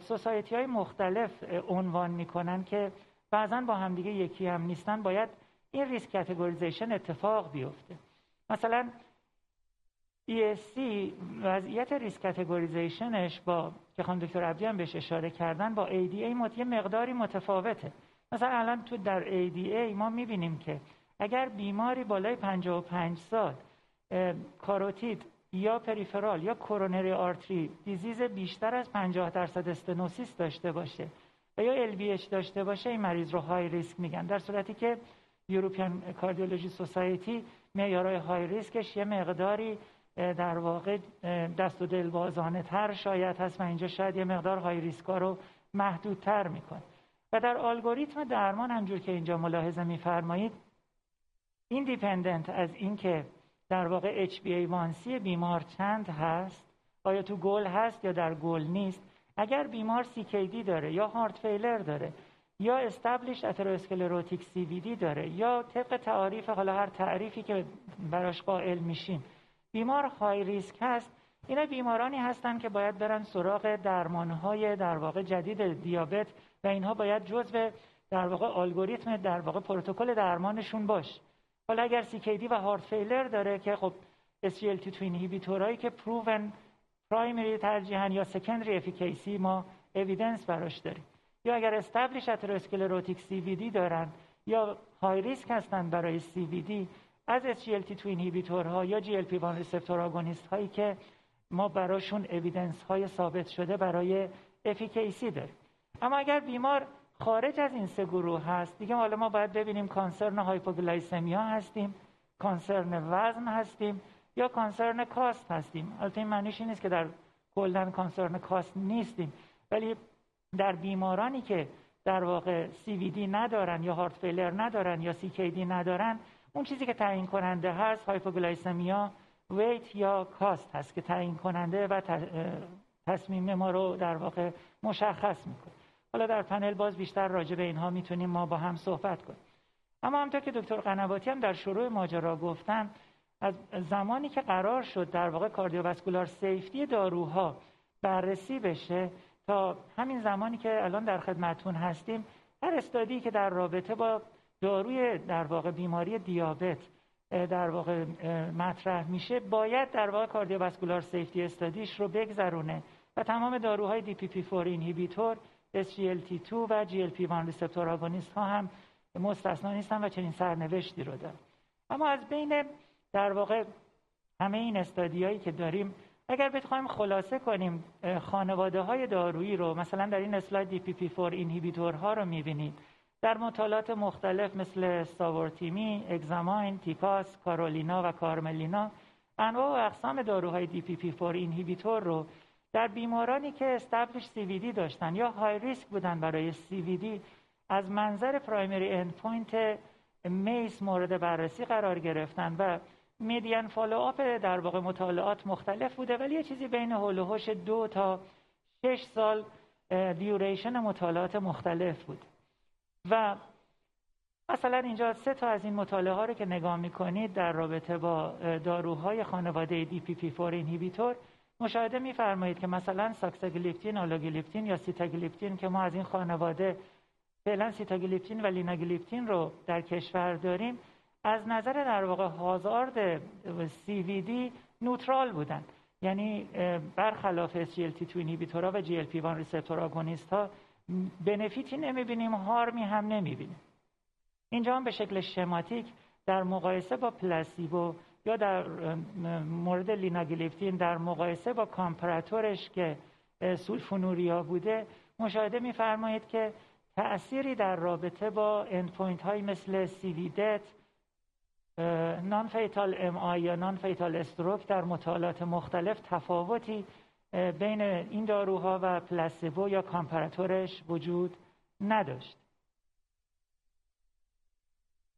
سوسایتی های مختلف عنوان می‌کنن که بعضا با همدیگه یکی هم نیستن باید این risk categorization اتفاق بیفته. مثلا ESC وضعیت risk categorization ش با که خانم دکتر عبدی هم بهش اشاره کردن با ADA یه مقداری متفاوته. مثلا الان تو در ADA ما می‌بینیم که اگر بیماری بالای 55 سال کاروتید یا peripheral یا coronary artery disease بیشتر از 50 درصد stenosis داشته باشه و یا LVH داشته باشه این مریض رو high risk میگن. در صورتی که European Cardiology Society معیارهای high risk ش یه مقداری در واقع دست و دل بازانه تر شاید هست و اینجا شاید یه مقدار high risk ا رو محدودتر می‌کنه. و در الگوریتم درمان همجور که اینجا ملاحظه میفرمایید این dependent از اینکه در واقع HbA1c بیمار چند هست آیا تو گل هست یا در گل نیست اگر بیمار CKD داره یا heart failure داره یا established atherosclerotic CVD داره یا طبق تعریف حالا هر تعریفی که براش قائل میشیم بیمار high risk هست اینا بیمارانی هستند که باید برن سراغ درمانهای در واقع جدید دیابت و اینها باید جزء در واقع الگوریتم در واقع پروتکل درمانشون باشه حالا اگر CKD و heart failure داره که خب SGLT2 inhibitor ایی که proven primary ترجیحاً یا secondary efficacy ما evidence براش داریم. یا اگر established atherosclerotic CVD دارن یا high risk هستن برای CVD از SGLT2 inhibitor ها یا GLP-1 receptor agonist هایی که ما براشون evidence های ثابت شده برای efficacy داریم. اما اگر بیمار خارج از این سه گروه هست دیگه حالا ما باید ببینیم concern hypoglycemia هستیم concern وزن هستیم یا concern cost هستیم. البته این معنیش این نیست که در کلن concern cost نیستیم ولی در بیمارانی که در واقع CVD ندارن یا heart failure ندارن یا CKD ندارن اون چیزی که تعیین کننده هست hypoglycemia weight یا cost هست که تعیین کننده و تصمیم ما رو در واقع مشخص می‌کنه. حالا در پنل باز بیشتر راجع به اینها می‌تونیم ما با هم صحبت کنیم. اما همطور که دکتر قنواتی هم در شروع ماجرا گفتن از زمانی که قرار شد در واقع کاردیوواسکولار سیفتی داروها بررسی بشه تا همین زمانی که الان در خدمتون هستیم هر استادی که در رابطه با داروی در واقع بیماری دیابت در واقع مطرح میشه باید در واقع کاردیوواسکولار سیفتی استادیش رو بگذرونه و تمام داروهای DPP4 اینهیبیتور SGLT2 و GLP-1 receptor agonist ها هم مستثنا نیستن و چنین سرنوشتی رو دارن. اما از بین در واقع همه این study ایی که داریم اگر بخوایم خلاصه کنیم خانواده های دارویی رو مثلا در این اسلاید DPP4 inhibitor ها رو می‌بینید. در مطالعات مختلف مثل SAVOR-TIMI، EXAMINE، TECOS، CAROLINA و CARMELINA انواع و اقسام داروهای DPP4 inhibitor رو در بیمارانی که established CVD داشتن یا high risk بودن برای CVD از منظر primary endpoint MACE مورد بررسی قرار گرفتن و median follow در واقع مطالعات مختلف بوده ولی یه چیزی بین حول دو تا شش سال duration مطالعات مختلف بود. و مثلا اینجا سه تا از این مطالعه ها رو که نگاه می‌کنید در رابطه با داروهای خانواده DPP4 inhibitor مشاهده میفرمایید که مثلا ساکساگلیپتین، آلاگلیپتین یا سیتاگلیپتین که ما از این خانواده فعلا سیتاگلیپتین و لیناگلیپتین رو در کشور داریم از نظر در واقع hazard CVD neutral بودن. یعنی برخلاف SGLT2 inhibitor ها و GLP-1 receptor agonist ها benefit ی نمی‌بینیم harm ی هم نمی‌بینیم. اینجا هم به شکل شماتیک در مقایسه با placebo یا در مورد لیناگلیپتین در مقایسه با comparator ش که sulfonylurea بوده مشاهده میفرمایید که تأثیری در رابطه با endpoint های مثل CV death non-fatal MI یا non-fatal stroke در مطالعات مختلف تفاوتی بین این داروها و placebo یا comparator ش وجود نداشت.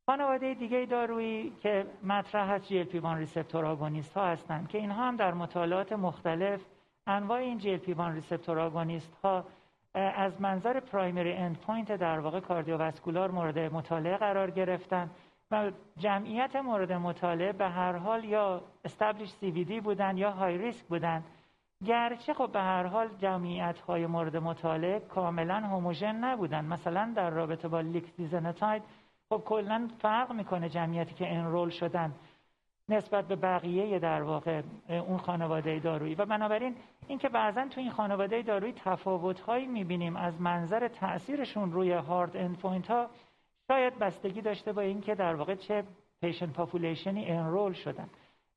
خانواده دیگه دارویی که مطرح هست GLP-1 receptor agonist ها هستند که اینها هم در مطالعات مختلف انواع این GLP-1 receptor agonist ها از منظر primary endpoint در واقع cardiovascular مورد مطالعه قرار گرفتن و جمعیت مورد مطالعه به هر حال یا established CVD بودن یا high risk بودن. گرچه خب به هر حال جمعیت های مورد مطالعه کاملا homogen نبودن. مثلا در رابطه با lixisenatide خب کلا فرق می‌کنه جمعیتی که enroll شدن نسبت به بقیه در واقع اون خانواده دارویی. و بنابراین اینکه بعضا تو این خانواده دارویی تفاوت هایی می‌بینیم از منظر تاثیرشون روی hard endpoint ها شاید بستگی داشته با اینکه در واقع چه patient population ی enroll شدن.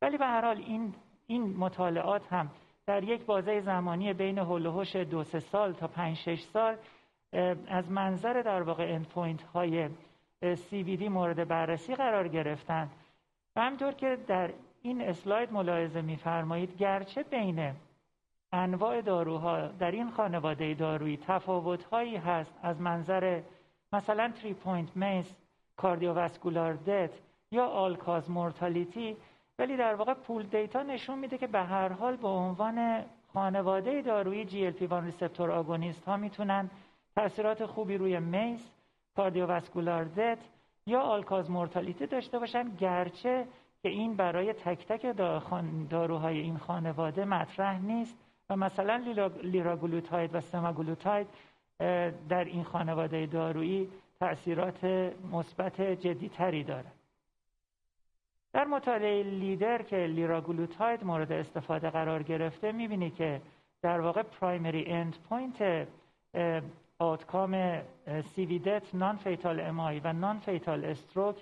ولی به هر حال این این مطالعات هم در یک بازه زمانی بین حول و حوش دو سه سال تا پنج شش سال از منظر در واقع endpoint های CVD مورد بررسی قرار گرفتن و همطور که در این اسلاید ملاحظه میفرمایید گرچه بین انواع داروها در این خانواده دارویی تفاوت هایی هست از منظر مثلا 3 point MACE cardiovascular death یا all-cause mortality ولی در واقع pooled data نشون میده که به هر حال به عنوان خانواده دارویی GLP-1 receptor agonist ها می‌تونن تاثیرات خوبی روی MACE cardiovascular death یا all-cause mortality داشته باشن گرچه که این برای تک تک داروهای این خانواده مطرح نیست و مثلا لیراگلوتاید و سماگلوتاید در این خانواده دارویی تأثیرات مثبت جدیتری داره در مطالعه لیدر که لیراگلوتاید مورد استفاده قرار گرفته می‌بینی که در واقع primary end point outcome CV death non-fatal MI و non-fatal stroke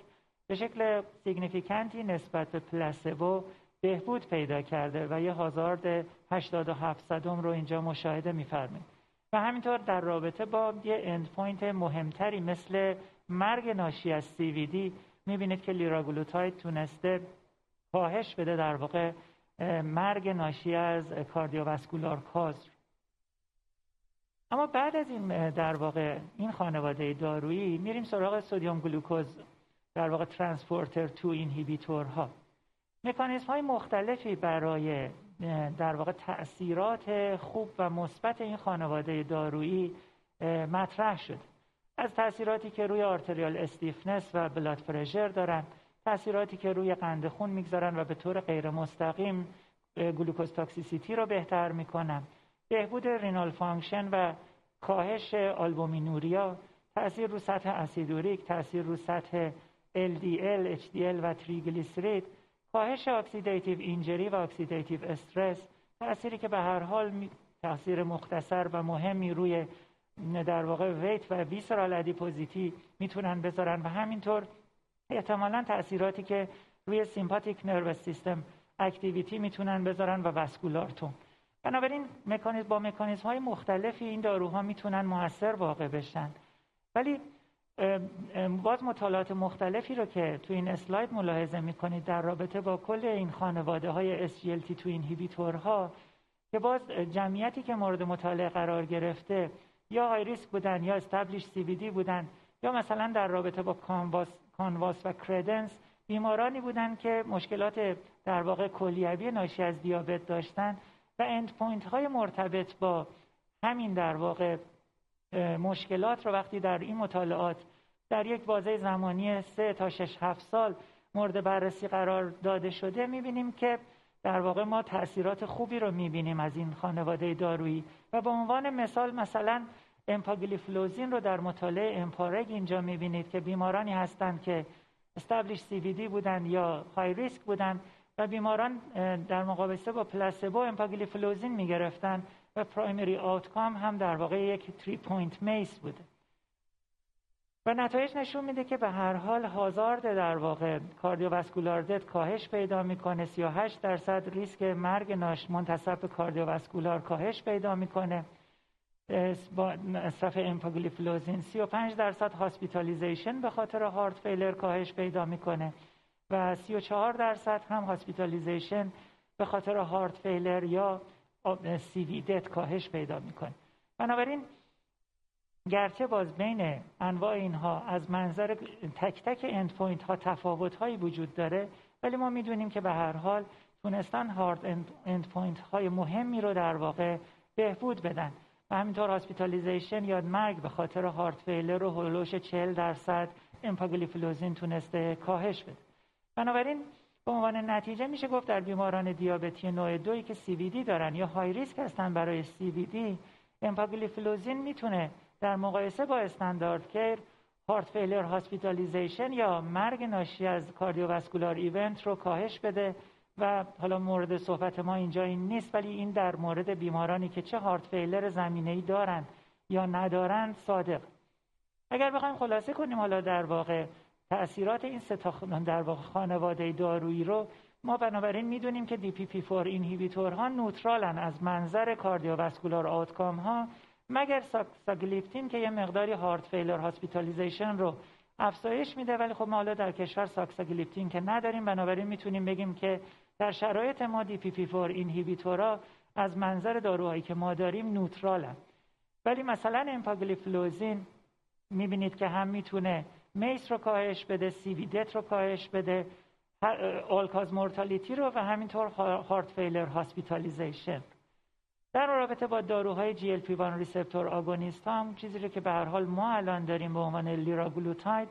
به شکل significant ی نسبت به پلاسبو بهبود پیدا کرده و یه hazard 87 صدم رو اینجا مشاهده میفرمایید. و همینطور در رابطه با یه endpoint مهمتری مثل مرگ ناشی از CVD می‌بینید که لیراگلوتاید تونسته کاهش بده در واقع مرگ ناشی از cardiovascular cause. اما بعد از این در واقع این خانواده دارویی میریم سراغ sodium glucose در واقع transporter 2 inhibitor ها. مکانیزم های مختلفی برای در واقع تأثیرات خوب و مثبت این خانواده دارویی مطرح شد از تأثیراتی که روی arterial stiffness و blood pressure دارن تأثیراتی که روی قند خون می‌گذارن و به طور غیر مستقیم glucose toxicity رو بهتر می‌کنن. بهبود renal function و کاهش albuminuria تاثیر رو سطح اسیدوریک تاثیر رو سطح LDL, HDL و تریگلیسیرید کاهش oxidative injury و oxidative stress تأثیری که به هر حال تاثیر مختصر و مهمی روی در واقع weight و visceral adiposity می‌تونن بذارن و همینطور احتمالا تاثیراتی که روی sympathetic nervous system activity می‌تونن بذارن و vascular tone بنابراین مکانیزم با مکانیزم های مختلفی این داروها می‌تونن موثر واقع بشن. ولی باز مطالعات مختلفی رو که تو این اسلاید ملاحظه می‌کنید در رابطه با کل این خانواده های SGLT2 inhibitor ها که باز جمعیتی که مورد مطالعه قرار گرفته یا high risk بودن یا established CVD بودن یا مثلا در رابطه با CANVAS, CANVAS و CREDENCE بیمارانی بودن که مشکلات در واقع کلیوی ناشی از دیابت داشتن و end point های مرتبط با همین در واقع مشکلات رو وقتی در این مطالعات در یک بازه زمانی سه تا شش هفت سال مورد بررسی قرار داده شده می‌بینیم که در واقع ما تاثیرات خوبی رو می‌بینیم از این خانواده دارویی و به عنوان مثال مثلا امپاگلیفلوزین رو در مطالعه EMPA-REG اینجا می‌بینید که بیمارانی هستند که established CVD بودن یا high risk بودن و بیماران در مقابله با پلاسبو امپاگلیفلوزین می‌گرفتن و primary outcome هم در واقع یک three point MACE بوده. و نتایج نشون میده که به هر حال hazard در واقع cardiovascular death کاهش پیدا می‌کنه. 38 درصد ریسک مرگ ناش منتسب به cardiovascular کاهش پیدا می‌کنه. با مصرف امپاگلیفلوزین 35 درصد hospitalization به خاطر heart failure کاهش پیدا می‌کنه. و 34 درصد هم hospitalization به خاطر heart failure یا CV death کاهش پیدا می‌کنه. بنابراین گرچه باز بین انواع اینها از منظر تک تک end point ها تفاوت هایی وجود داره ولی ما می‌دونیم که به هر حال تونستن hard end point های مهمی رو در واقع بهبود بدن. و همینطور hospitalization یا مرگ به خاطر heart failure رو هلوش 40 درصد امپاگلیفلوزین تونسته کاهش بده. بنابراین به عنوان نتیجه میشه گفت در بیماران دیابتی نوع دوی که CVD دارن یا high risk هستن برای CVD امپاگلیفلوزین می‌تونه در مقایسه با standard care heart failure hospitalization یا مرگ ناشی از cardiovascular event رو کاهش بده و حالا مورد صحبت ما اینجا این نیست ولی این در مورد بیمارانی که چه heart failure زمینه ای دارن یا ندارن صادقه. اگر بخوایم خلاصه کنیم حالا در واقع تأثیرات این سه در واقع خانواده دارویی رو ما بنابراین می‌دونیم که DPP4 inhibitor ها neutral ن از منظر cardiovascular outcome ها مگر ساکساگلیپتین که یه مقداری heart failure hospitalization رو افزایش میده ولی خب ما حالا در کشور ساکساگلیپتین که نداریم بنابراین می‌تونیم بگیم که در شرایط ما DPP4 inhibitor ها از منظر داروهایی که ما داریم نوترالن ولی مثلا امپاگلیفلوزین می‌بینید که هم می‌تونه MACE رو کاهش بده سی وی دت رو کاهش بده all-cause mortality رو و همینطور heart failure hospitalization در رابطه با داروهای GLP 1 receptor agonist هم چیزی که به هر حال ما الان داریم به عنوان لیراگلوتاید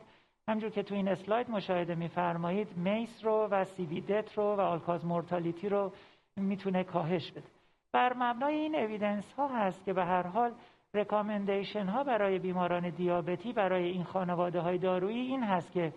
همینجور که تو این اسلاید مشاهده میفرمایید MACE رو و سی وی دت رو و all-cause mortality رو می‌تونه کاهش بده. بر مبنای این evidence ها هست که به هر حال recommendation ها برای بیماران دیابتی برای این خانواده های دارویی این هست که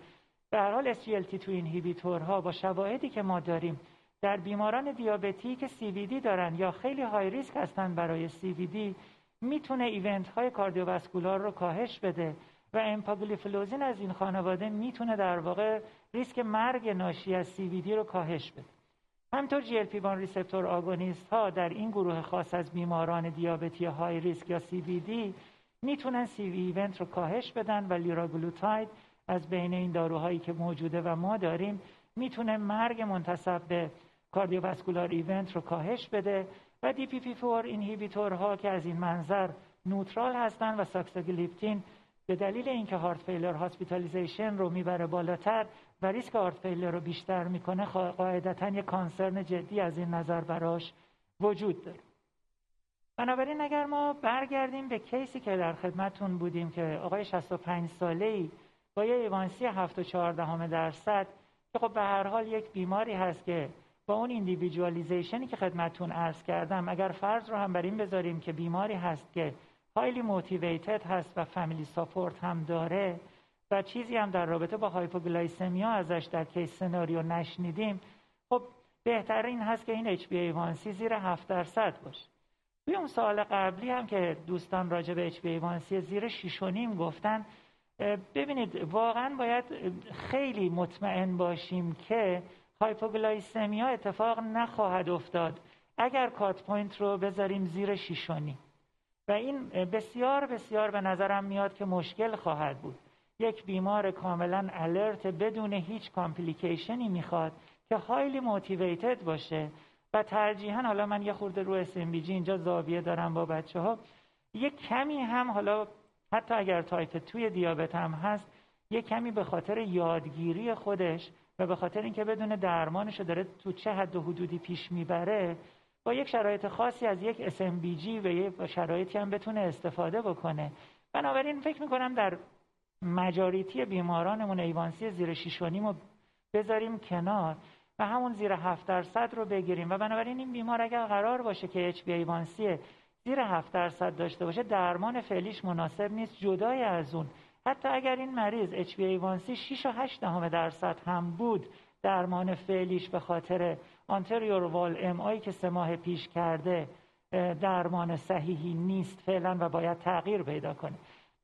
به هر حال SGLT2 inhibitor ها با شواهدی که ما داریم در بیماران دیابتی که CVD دارن یا خیلی high risk هستن برای CVD می‌تونه event های cardiovascular رو کاهش بده و امپاگلیفلوزین از این خانواده می‌تونه در واقع ریسک مرگ ناشی از CVD رو کاهش بده. همین‌طور GLP-1 receptor agonist ها در این گروه خاص از بیماران دیابتی high risk یا CVD می‌تونن CV event رو کاهش بدن و liraglutide از بین این داروهایی که موجوده و ما داریم می‌تونه مرگ منتسب به cardiovascular event رو کاهش بده و DPP4 inhibitor ها که از این منظر neutral هستن و saxagliptin به دلیل اینکه heart failure hospitalization رو می‌بره بالاتر و ریسک heart failure رو بیشتر می‌کنه قاعدتا یک concern جدی از این نظر براش وجود داره. بنابراین اگر ما برگردیم به case ی که در خدمتون بودیم که آقای 65 ساله ای با یه A1C 7.14 درصد که خب به هر حال یک بیماری هست که با اون individualization ی که خدمتون عرض کردم اگر فرض رو هم بر این بذاریم که بیماری هست که highly motivated هست و family support هم داره و چیزی هم در رابطه با hypoglycemia ازش در case scenario نشنیدیم خب بهتر این هست که این اچ بی وانسی زیر 7 درصد باشه. توی اون سوال قبلی هم که دوستان راجع به اچ بی وانسی زیر 6.5 گفتن ببینید واقعا باید خیلی مطمئن باشیم که hypoglycemia اتفاق نخواهد افتاد. اگر cut point رو بذاریم زیر 6.5 و این بسیار بسیار به نظرم میاد که مشکل خواهد بود. یک بیمار کاملا alert بدون هیچ complication ی می‌خواد که highly motivated باشه. و ترجیحاً حالا من یه خورده رو جی اینجا زاویه دارم با بچه ها یه کمی هم حالا حتی اگر تایپ توی دیابت هم هست یه کمی به خاطر یادگیری خودش و به خاطر اینکه بدون درمانش داره تو چه حد و حدودی پیش می‌بره با یک شرایط خاصی از یک SMBG و یه شرایطی هم بتونه استفاده بکنه. بنابراین فکر می‌کنم در مجاریتی بیمارانمون ایوانسی زیر 6 رو بذاریم کنار و همون زیر 7 درصد رو بگیریم. و بنابراین این بیمار اگر قرار باشه که بی ایوانسی زیر 7 درصد داشته باشه درمان فعلیش مناسب نیست جدای از اون. حتی اگر این مریض اچ بی ایوانسی 6 و 8 دهم درصد هم بود درمان فعلیش به خاطر anterior wall MI که سه ماه پیش کرده درمان صحیحی نیست فعلا و باید تغییر پیدا کنه.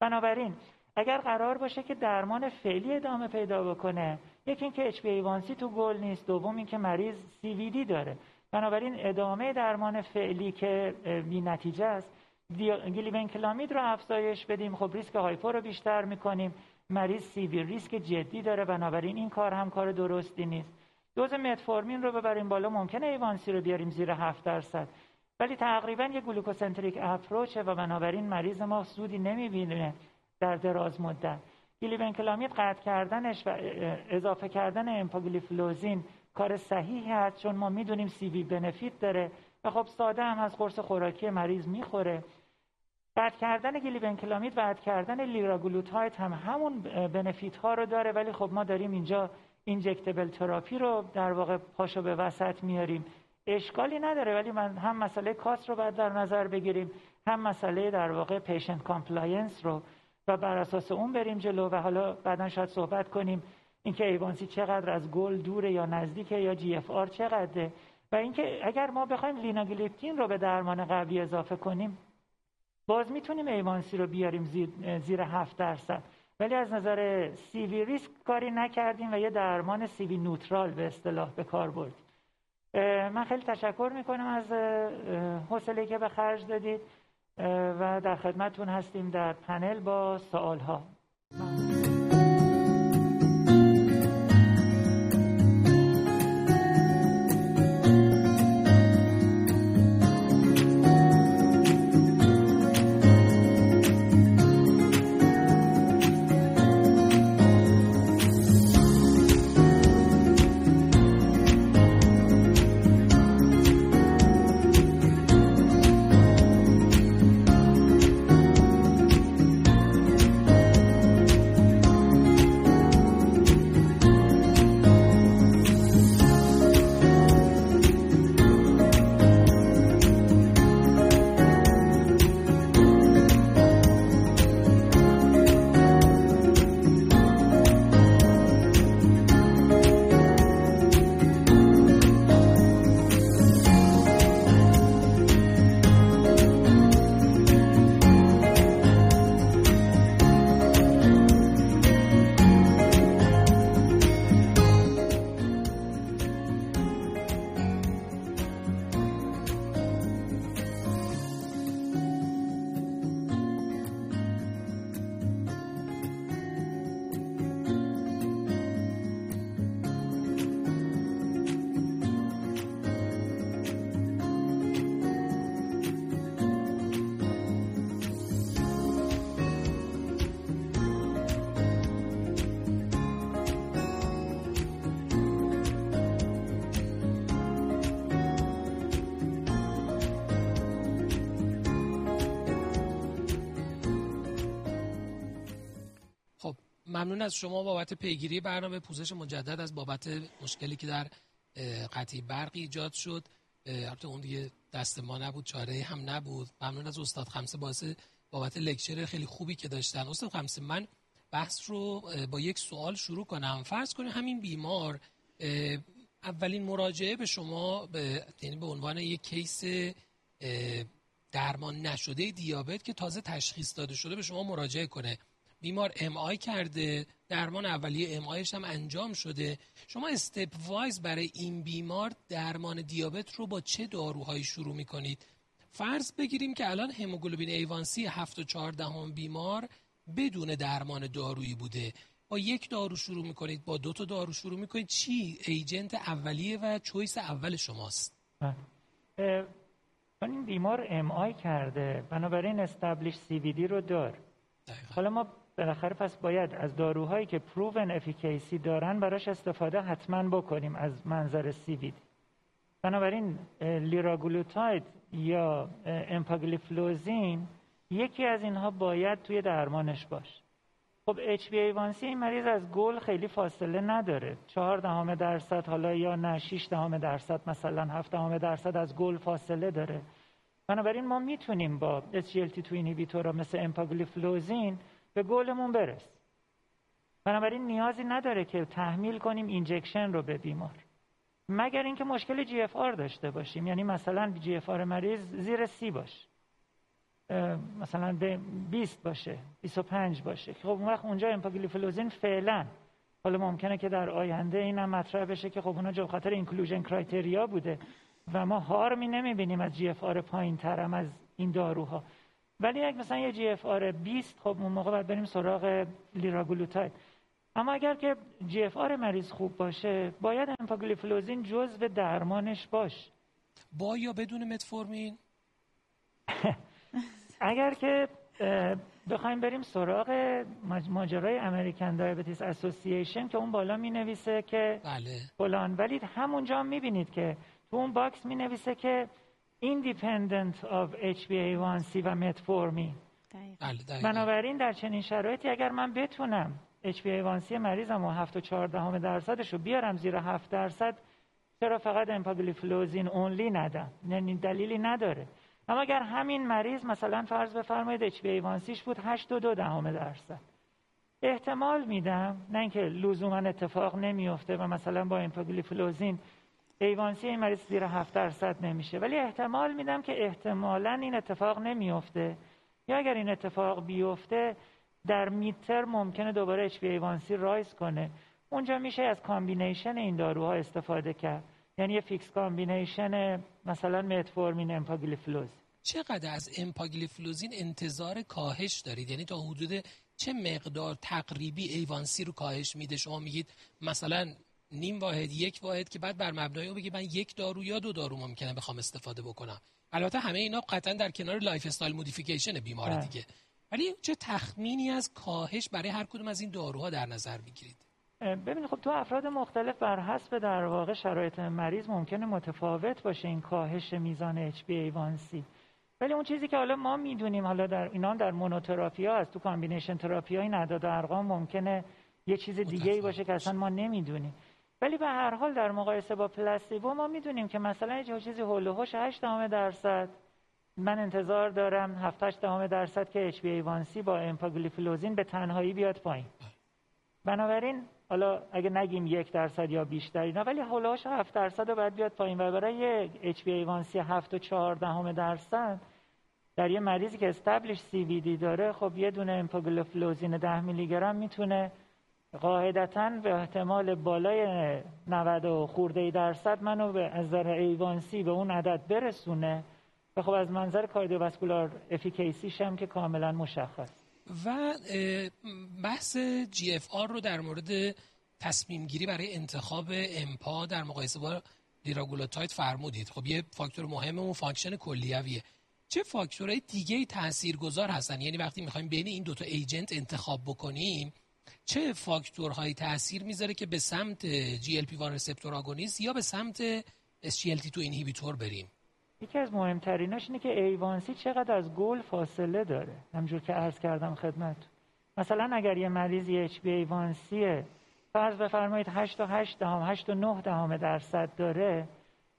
بنابراین اگر قرار باشه که درمان فعلی ادامه پیدا بکنه یکی اینکه اچ ایوانسی تو گل نیست دوم اینکه مریض CVD داره. بنابراین ادامه درمان فعلی که بی نتیجه است glibenclamide رو افزایش بدیم. خب ریسک hypo رو بیشتر می‌کنیم. مریض CV risk جدی داره. بنابراین این کار هم کار درستی نیست. دوز metformin رو ببریم بالا. ممکنه A1C رو بیاریم زیر 7 درصد. ولی تقریبا یه glucocentric approach ه و بنابراین مریض ما سودی نمی‌بینه در دراز مدت. glibenclamide قطع کردنش و اضافه کردن امپاگلیفلوزین کار صحیحی هست چون ما می‌دونیم CV benefit داره. و خب ساده هم از قرص خوراکی مریض می‌خوره. قطع کردن glibenclamide و قطع کردن liraglutide هم همون benefit ها رو داره ولی خب ما داریم اینجا injectable therapy رو در واقع پاشو به وسط میاریم. اشکالی نداره ولی من هم مسئله cost رو باید در نظر بگیریم هم مسئله در واقع patient compliance رو. و بر اساس اون بریم جلو و حالا بعدا شاید صحبت کنیم اینکه A1C چقدر از گل دوره یا نزدیکه یا GFR چقدره. و اینکه اگر ما بخوایم linagliptin رو به درمان قبلی اضافه کنیم باز می‌تونیم A1C رو بیاریم زیر, هفت درصد. ولی از نظر CV risk کاری نکردیم و یه درمان CV neutral به اصطلاح به کار بردیم. من خیلی تشکر می‌کنم از حوصله که به خرج دادید. و در خدمتون هستیم در پنل با سوال ها ممنون از شما بابت پیگیری برنامه. پوزش مجدد از بابت مشکلی که در قطعی برقی ایجاد شد. البته اون دیگه دست ما نبود چاره هم نبود. ممنون از استاد خمسه باعث بابت لکچر خیلی خوبی که داشتن. استاد خمسه من بحث رو با یک سوال شروع کنم. فرض کنید همین بیمار اولین مراجعه به شما به یعنی به عنوان یک کیس درمان نشده دیابت که تازه تشخیص داده شده به شما مراجعه کنه. بیمار MI کرده درمان اولیه MI ش هم انجام شده. شما stepwise برای این بیمار درمان دیابت رو با چه داروهایی شروع می‌کنید؟ فرض بگیریم که الان هموگلوبین A1C 7 و 14 بیمار بدون درمان دارویی بوده. با یک دارو شروع می‌کنید با دو تا دارو شروع می‌کنید. چی؟ agent اولیه و choice اول شماست. چون این بیمار MI کرده بنابراین established CVD رو داره. حالا ما بالاخره پس باید از داروهایی که proven efficacy دارن براش استفاده حتما بکنیم از منظر CVD. بنابراین liraglutide یا امپاگلیفلوزین یکی از اینها باید توی درمانش باشه خب اچ بی ایوانسی این مریض از گل خیلی فاصله نداره. چهار دهم درصد حالا یا نه 6 دهم درصد مثلا هفت دهم درصد از گل فاصله داره. بنابراین ما می‌تونیم با SGLT2 inhibitor ا مثل امپاگلیفلوزین به گلمون برس. بنابراین نیازی نداره که تحمیل کنیم injection رو به بیمار. مگر اینکه مشکل GFR داشته باشیم. یعنی مثلا GFR مریض زیر سی باشه. مثلا به 20 باشه 25 باشه. خب اون وقت اونجا امپاگلیفلوزین فعلا. حالا ممکنه که در آینده اینم مطرح بشه که خب اونا به خاطر inclusion criteria بوده. و ما harm ی نمی‌بینیم از GFR پایین ترم از این داروها. ولی اگه مثلا یه GFR 20 خب اون موقع باید بریم سراغ لیراگلوتاید. اما اگر که GFR مریض خوب باشه باید امپاگلیفلوزین جزء درمانش باشه. با یا بدون متفورمین؟ اگر که بخوایم بریم سراغ ماجرای American Diabetes Association که اون بالا می نویسه که بله. فلان. ولی همونجا می بینید که تو اون باکس می نویسه که independent of HbA1c و متفورمین بله بنابراین در چنین شرایطی اگر من بتونم HbA1c مریضم و 7 و 14 درصدش رو بیارم زیر 7 درصد چرا فقط امپاگلیفلوزین only ندم؟ یعنی دلیلی نداره. اما اگر همین مریض مثلا فرض بفرمایید اچ بی ایوانسیش بود 8 و 2 دهم درصد. احتمال میدم نه اینکه لزوما اتفاق نمیفته و مثلا با امپاگلیفلوزین ایوانسی این مریض زیر 7 درصد نمیشه. ولی احتمال میدم که احتمالا این اتفاق نمیفته یا اگر این اتفاق بیفته در mid-term ممکنه دوباره HbA1c rise کنه. اونجا میشه از combination این داروها استفاده کرد. یعنی یه fixed combination مثلا متفورمین امپاگلیفلوزین. چقدر از امپاگلیفلوزین انتظار کاهش دارید؟ یعنی تا حدود چه مقدار تقریبی ایوانسی رو کاهش میده؟ شما میگید مثلا نیم واحد یک واحد که بعد بر مبنای اون بگید من یک دارو یا دو دارو ممکنه بخوام استفاده بکنم. البته همه اینا قطعا در کنار lifestyle modification بیمار. دیگه. ولی چه تخمینی از کاهش برای هر کدوم از این داروها در نظر می‌گیرید؟ ببینید خب تو افراد مختلف بر حسب در واقع شرایط مریض ممکنه متفاوت باشه این کاهش میزان HbA1c ولی اون چیزی که حالا ما می‌دونیم حالا در اینا در monotherapy ها از تو combination therapy های نداد ارقام ممکنه یه چیز دیگه ای باشه که اصلا ما نمی‌دونیم. ولی به هر حال در مقایسه با placebo ما می‌دونیم که مثلا یه چیزی حول و حوش 8 دهم درصد. من انتظار دارم 7 8 درصد که HbA1c با امپاگلیفلوزین به تنهایی بیاد پایین. بنابراین حالا اگه نگیم یک درصد یا بیشتر اینا ولی حولاش هفت دهم درصد رو باید بیاد پایین. و برای یک HbA1c هفت و چهار دهم درصد در یه مریضی که established CVD داره خب یه دونه امپاگلیفلوزین ده میلی گرم می‌تونه قاعدتا به احتمال بالای 90 و خورده درصد منو به از نظر ایوانسی به اون عدد برسونه. و خب از منظر cardiovascular efficacy ش هم که کاملا مشخص. و بحث GFR رو در مورد تصمیم گیری برای انتخاب امپا در مقایسه با لیراگلوتاید فرمودید. خب یه فاکتور مهم اون function کلیویه. چه فاکتورهای دیگه تاثیرگذار هستن؟ یعنی وقتی می‌خوایم بین این دوتا agent انتخاب بکنیم چه فاکتورهایی تاثیر می‌ذاره که به سمت GLP-1 receptor agonist یا به سمت SGLT2 inhibitor بریم؟ یکی از مهمتریناش اینه که ایوانسی چقدر از گل فاصله داره. همجور که عرض کردم خدمت. مثلا اگر یه مریضی اچ بی ایوانسی فرض بفرمایید 8 و 8 دهم 8 و 9 دهم درصد داره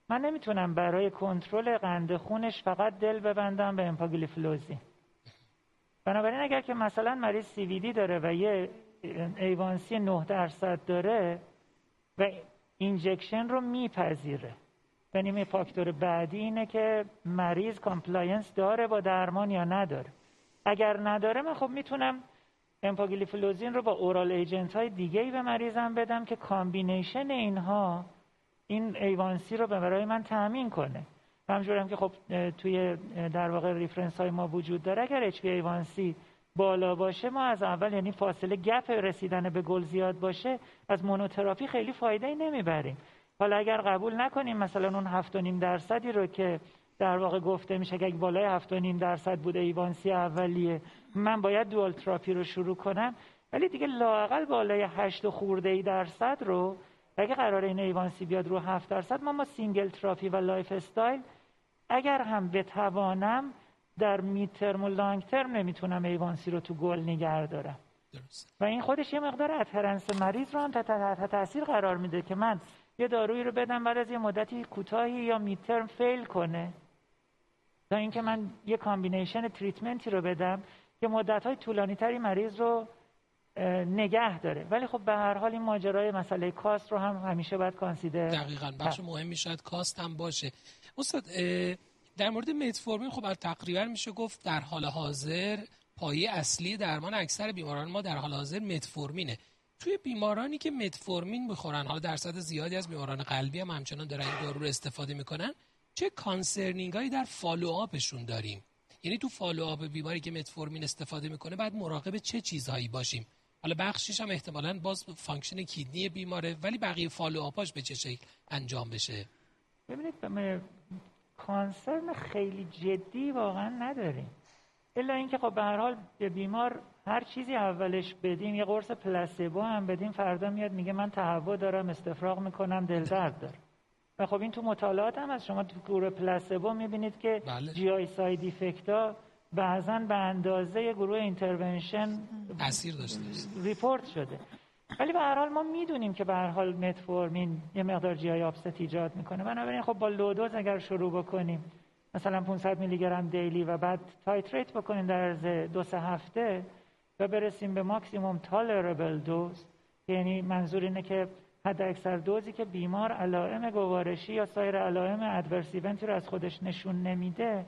من نمی‌تونم برای کنترل قند خونش فقط دل ببندم به امپاگلیفلوزین بنابراین اگر که مثلا مریض CVD داره و یه ایوانسی 9 درصد داره و injection رو میپذیره. یعنی فاکتور بعدی اینه که مریض compliance داره با درمان یا نداره. اگر نداره من خب می‌تونم امپاگلیفلوزین رو با oral agent های دیگه ای به مریضم بدم که combination اینها این ایوانسی رو به برای من تأمین کنه. همجورم که خب توی در واقع reference های ما وجود داره اگر اچ ایوانسی بالا باشه ما از اول یعنی فاصله gap رسیدن به گل زیاد باشه از monotherapy خیلی فایده ای نمی‌بریم. حالا اگر قبول نکنیم مثلا اون هفت و نیم درصدی رو که در واقع گفته میشه که اگه بالای هفت و نیم درصد بوده ایوانسی اولیه من باید dual therapy رو شروع کنم. ولی دیگه لاقل بالای و خورده ای درصد رو اگه قرار این ایوانسی بیاد رو هفت درصد ما با single therapy و lifestyle اگر هم بتوانم در mid-term و long-term نمی‌تونم ایوانسی رو تو گل نگه دارم. و این خودش یه مقدار adherence مریض رو هم تحت تاثیر قرار میده که من یه دارویی رو بدم بعد از یه مدتی کوتاهی یا mid-term fail کنه. تا اینکه من یه combination treatment ی رو بدم که مدت های طولانی تری مریض رو نگه داره. ولی خب به هر حال این ماجرای مسئله cost رو هم همیشه باید consider دقیقا. بخش مهمی شاید cost هم باشه. استاد در مورد متفورمین خب تقریبا میشه گفت در حال حاضر پایه اصلی درمان اکثر بیماران ما در حال حاضر متفورمینه. توی بیمارانی که متفورمین می‌خورن حالا درصد زیادی از بیماران قلبی هم همچنان دارن این دارو رو استفاده می‌کنن چه concerning هایی در follow-up شون داریم؟ یعنی تو follow-up بیماری که متفورمین استفاده می‌کنه بعد مراقب چه چیزهایی باشیم؟ حالا بخشیش هم احتمالا باز function kidney بیماره ولی بقیه follow-up اش به چه شکل انجام بشه؟ ببینید concern خیلی جدی واقعا نداریم. الا اینکه خب به هر حال به بیمار هر چیزی اولش بدیم یه قرص placebo هم بدیم فردا میاد میگه من تهوع دارم استفراغ می‌کنم دل درد دارم. و خب این تو مطالعات هم از شما تو گروه placebo می‌بینید که بله. GI side effect ها بعضا به اندازه گروه intervention تاثیر داشته. report شده. ولی به هر حال ما می‌دونیم که به هر حال متفورمین یه مقدار GI upset ایجاد می‌کنه. بنابراین خب با low dose اگر شروع بکنیم مثلا 500 میلی گرم daily و بعد titrate بکنیم در عرض دو سه هفته و برسیم به maximum tolerable dose یعنی منظور اینه که حد اکثر دوزی که بیمار علائم گوارشی یا سایر علائم adverse event ی رو از خودش نشون نمیده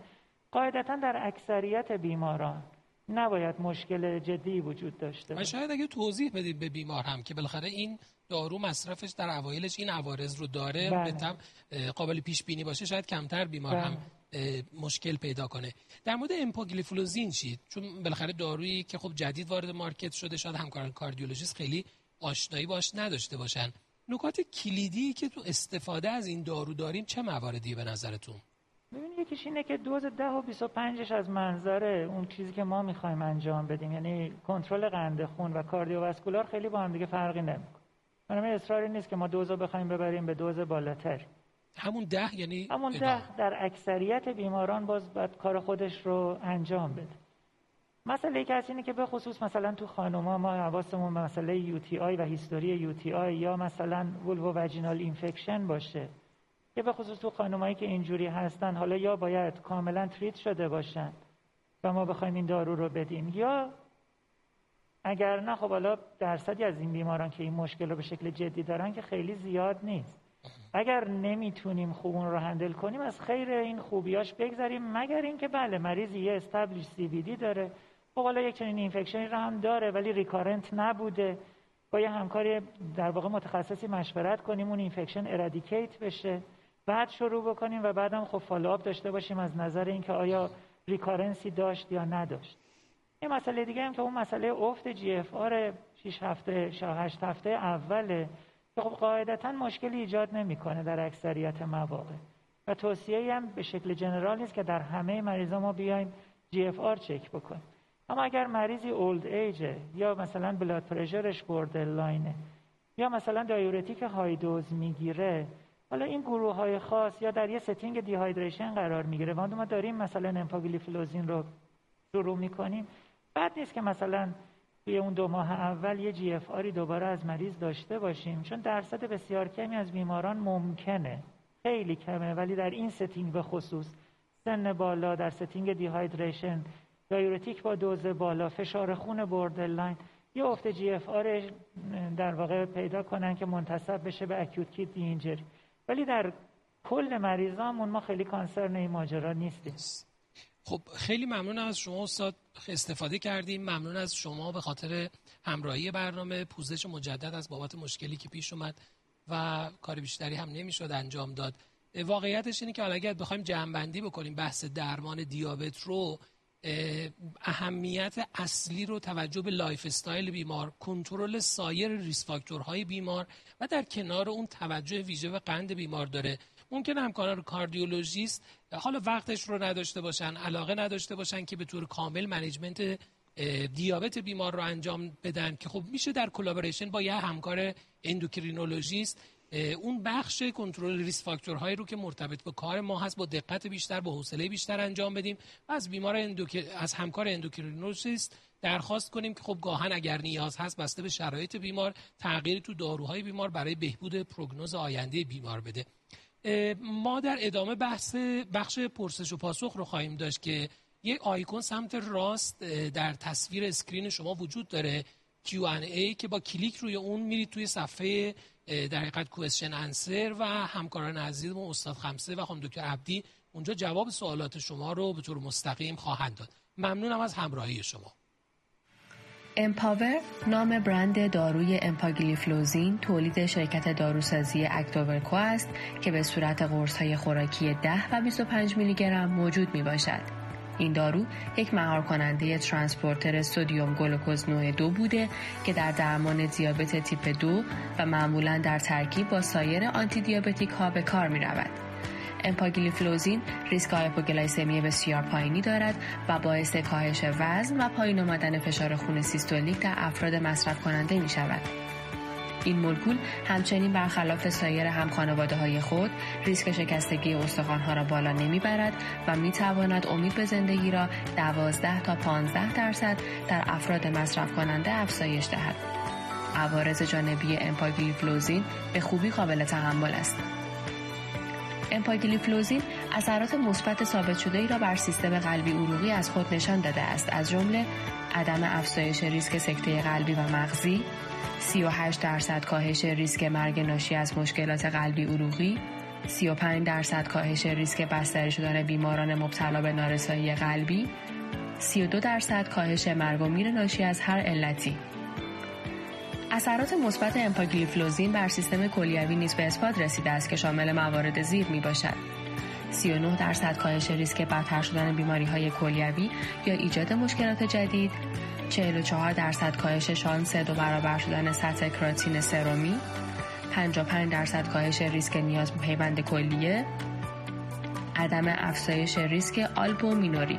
قاعدتا در اکثریت بیماران. نباید مشکل جدی وجود داشته و شاید اگه توضیح بدید به بیمار هم که بالاخره این دارو مصرفش در اوایلش این عوارض رو داره بله. قابل پیش بینی باشه شاید کمتر بیمار بله. هم مشکل پیدا کنه. در مورد امپاگلیفلوزین چی؟ چون بالاخره دارویی که خب جدید وارد market شده شاید همکاران کاردیولوژیست خیلی آشنایی باش نداشته باشن. نکات کلیدی که تو استفاده از این دارو داریم چه مواردی به نظرتون؟ ببینید یکیش اینه که دوز 10 و 25ش از منظر اون چیزی که ما می‌خوایم انجام بدیم یعنی کنترل قند خون و کاردیوواسکولار خیلی با هم دیگه فرقی نمی‌کنه. بنابراین اصراری نیست که ما دوز رو بخوایم ببریم به دوز بالاتر. همون ده یعنی همون ده در اکثریت بیماران باز باید کار خودش رو انجام بده. مسئله که اینه که به خصوص مثلا تو خانوما ما حواسمون به مسئله یو تی آی و هیستوری یو تی آی یا مثلا vulvovaginal infection باشه. که به خصوص تو خانمایی که اینجوری هستن حالا یا باید کاملا treat شده باشن و ما بخوایم این دارو رو بدیم یا اگر نه خب حالا درصدی از این بیماران که این مشکل رو به شکل جدی دارن که خیلی زیاد نیست. اگر نمی‌تونیم خوب اون رو handle کنیم از خیر این خوبیاش بگذاریم مگر اینکه بله مریض یه establish C داره. خب حالا یک چنین infection ی رو هم داره ولی recurrent نبوده. با یه همکاری در واقع متخصصی مشورت کنیم اون infection eradicate بشه. بعد شروع بکنیم و بعدم خب follow up داشته باشیم از نظر اینکه آیا recurrence ی داشت یا نداشت. این مسئله دیگه هم که اون مسئله افت GFR 6 هفته 8 هفته اوله که خب قاعدتا مشکلی ایجاد نمی‌کنه در اکثریت مواقع. و توصیه هم به شکل general نیست که در همه مریضا ما بیایم GFR چک بکنیم. اما اگر مریضی old age ه یا مثلا blood pressure ش borderline ه یا مثلا diuretic high dose می‌گیره حالا این گروه های خاص یا در یه setting dehydration قرار می‌گیره. و ما داریم مثلا امپاگلیفلوزین رو شروع می‌کنیم. بد نیست که مثلا توی اون دو ماه اول یه GFR ی دوباره از مریض داشته باشیم چون درصد بسیار کمی از بیماران ممکنه. خیلی کمه ولی در این setting به خصوص سن بالا در setting dehydration diuretic با دوز بالا فشار خون borderline یه افت GFR در واقع پیدا کنن که منتسب بشه به acute kidney injury ولی در کل مریضامون ما خیلی concern این ماجرا نیستیم. خب خیلی ممنون از شما استاد استفاده کردیم. ممنون از شما به خاطر همراهی برنامه. پوزش مجدد از بابت مشکلی که پیش اومد و کار بیشتری هم نمی‌شد انجام داد. واقعیتش اینه که حالا اگر بخوایم جمعبندی بکنیم بحث درمان دیابت رو اهمیت اصلی رو توجه به lifestyle بیمار کنترل سایر risk factor های بیمار و در کنار اون توجه ویژه به قند بیمار داره. ممکن همکاران کاردیولوژیست حالا وقتش رو نداشته باشن علاقه نداشته باشن که به طور کامل management دیابت بیمار رو انجام بدن که خب میشه در collaboration با یه همکار اندوکرینولوژیست اون بخش کنترل risk factor هایی رو که مرتبط به کار ما هست با دقت بیشتر با حوصله بیشتر انجام بدیم و از بیمار اندوک... از همکار اندوکرینولوژیست درخواست کنیم که خب گاهن اگر نیاز هست بسته به شرایط بیمار تغییر تو داروهای بیمار برای بهبود پروگنوز آینده بیمار بده. ما در ادامه بحث بخش پرسش و پاسخ رو خواهیم داشت که یک آیکون سمت راست در تصویر screen شما وجود داره Q&A که با کلیک روی اون میرید توی صفحه در حقیقت question answer و همکاران عزیزم استاد خمسه و خانم دکتر عبدی اونجا جواب سوالات شما رو به طور مستقیم خواهند داد ممنونم از همراهی شما امپاور نام برند داروی امپاگلیفلوزین تولید شرکت داروسازی اکتوورکو است که به صورت قرص های خوراکی 10 و 25 میلی گرم موجود می باشد. این دارو یک مهار کننده transporter sodium گلوکوز نوع دو بوده که در درمان دیابت تیپ دو و معمولا در ترکیب با سایر antidiabetic ها به کار می رود. امپاگلیفلوزین ریسک hypoglycemia بسیار پایینی دارد و باعث کاهش وزن و پایین آمدن فشار خون سیستولیک در افراد مصرف کننده می شود. این مولکول همچنین برخلاف سایر همخانواده های خود ریسک شکستگی استخوانها را بالا نمی‌برد و می تواند امید به زندگی را 12 تا 15 درصد در افراد مصرف کننده افزایش دهد. عوارض جانبی امپاگلیفلوزین به خوبی قابل تحمل است. امپاگلیفلوزین اثرات مثبت ثابت شده ای را بر سیستم قلبی عروقی از خود نشان داده است از جمله عدم افزایش ریسک سکته قلبی و مغزی 38 درصد کاهش ریسک مرگ ناشی از مشکلات قلبی عروقی 35 درصد کاهش ریسک بستری شدن بیماران مبتلا به نارسایی قلبی 32 درصد کاهش مرگ و میر ناشی از هر علتی. اثرات مثبت امپاگلیفلوزین بر سیستم کلیوی نیز به اثبات رسیده است که شامل موارد زیر می باشد. 39 درصد کاهش ریسک بدتر شدن بیماری های کلیوی یا ایجاد مشکلات جدید 44 درصد کاهش شانس دو برابر شدن سطح کراتین سرومی 55 درصد کاهش ریسک نیاز به پیوند کلیه عدم افزایش ریسک آلبومینوری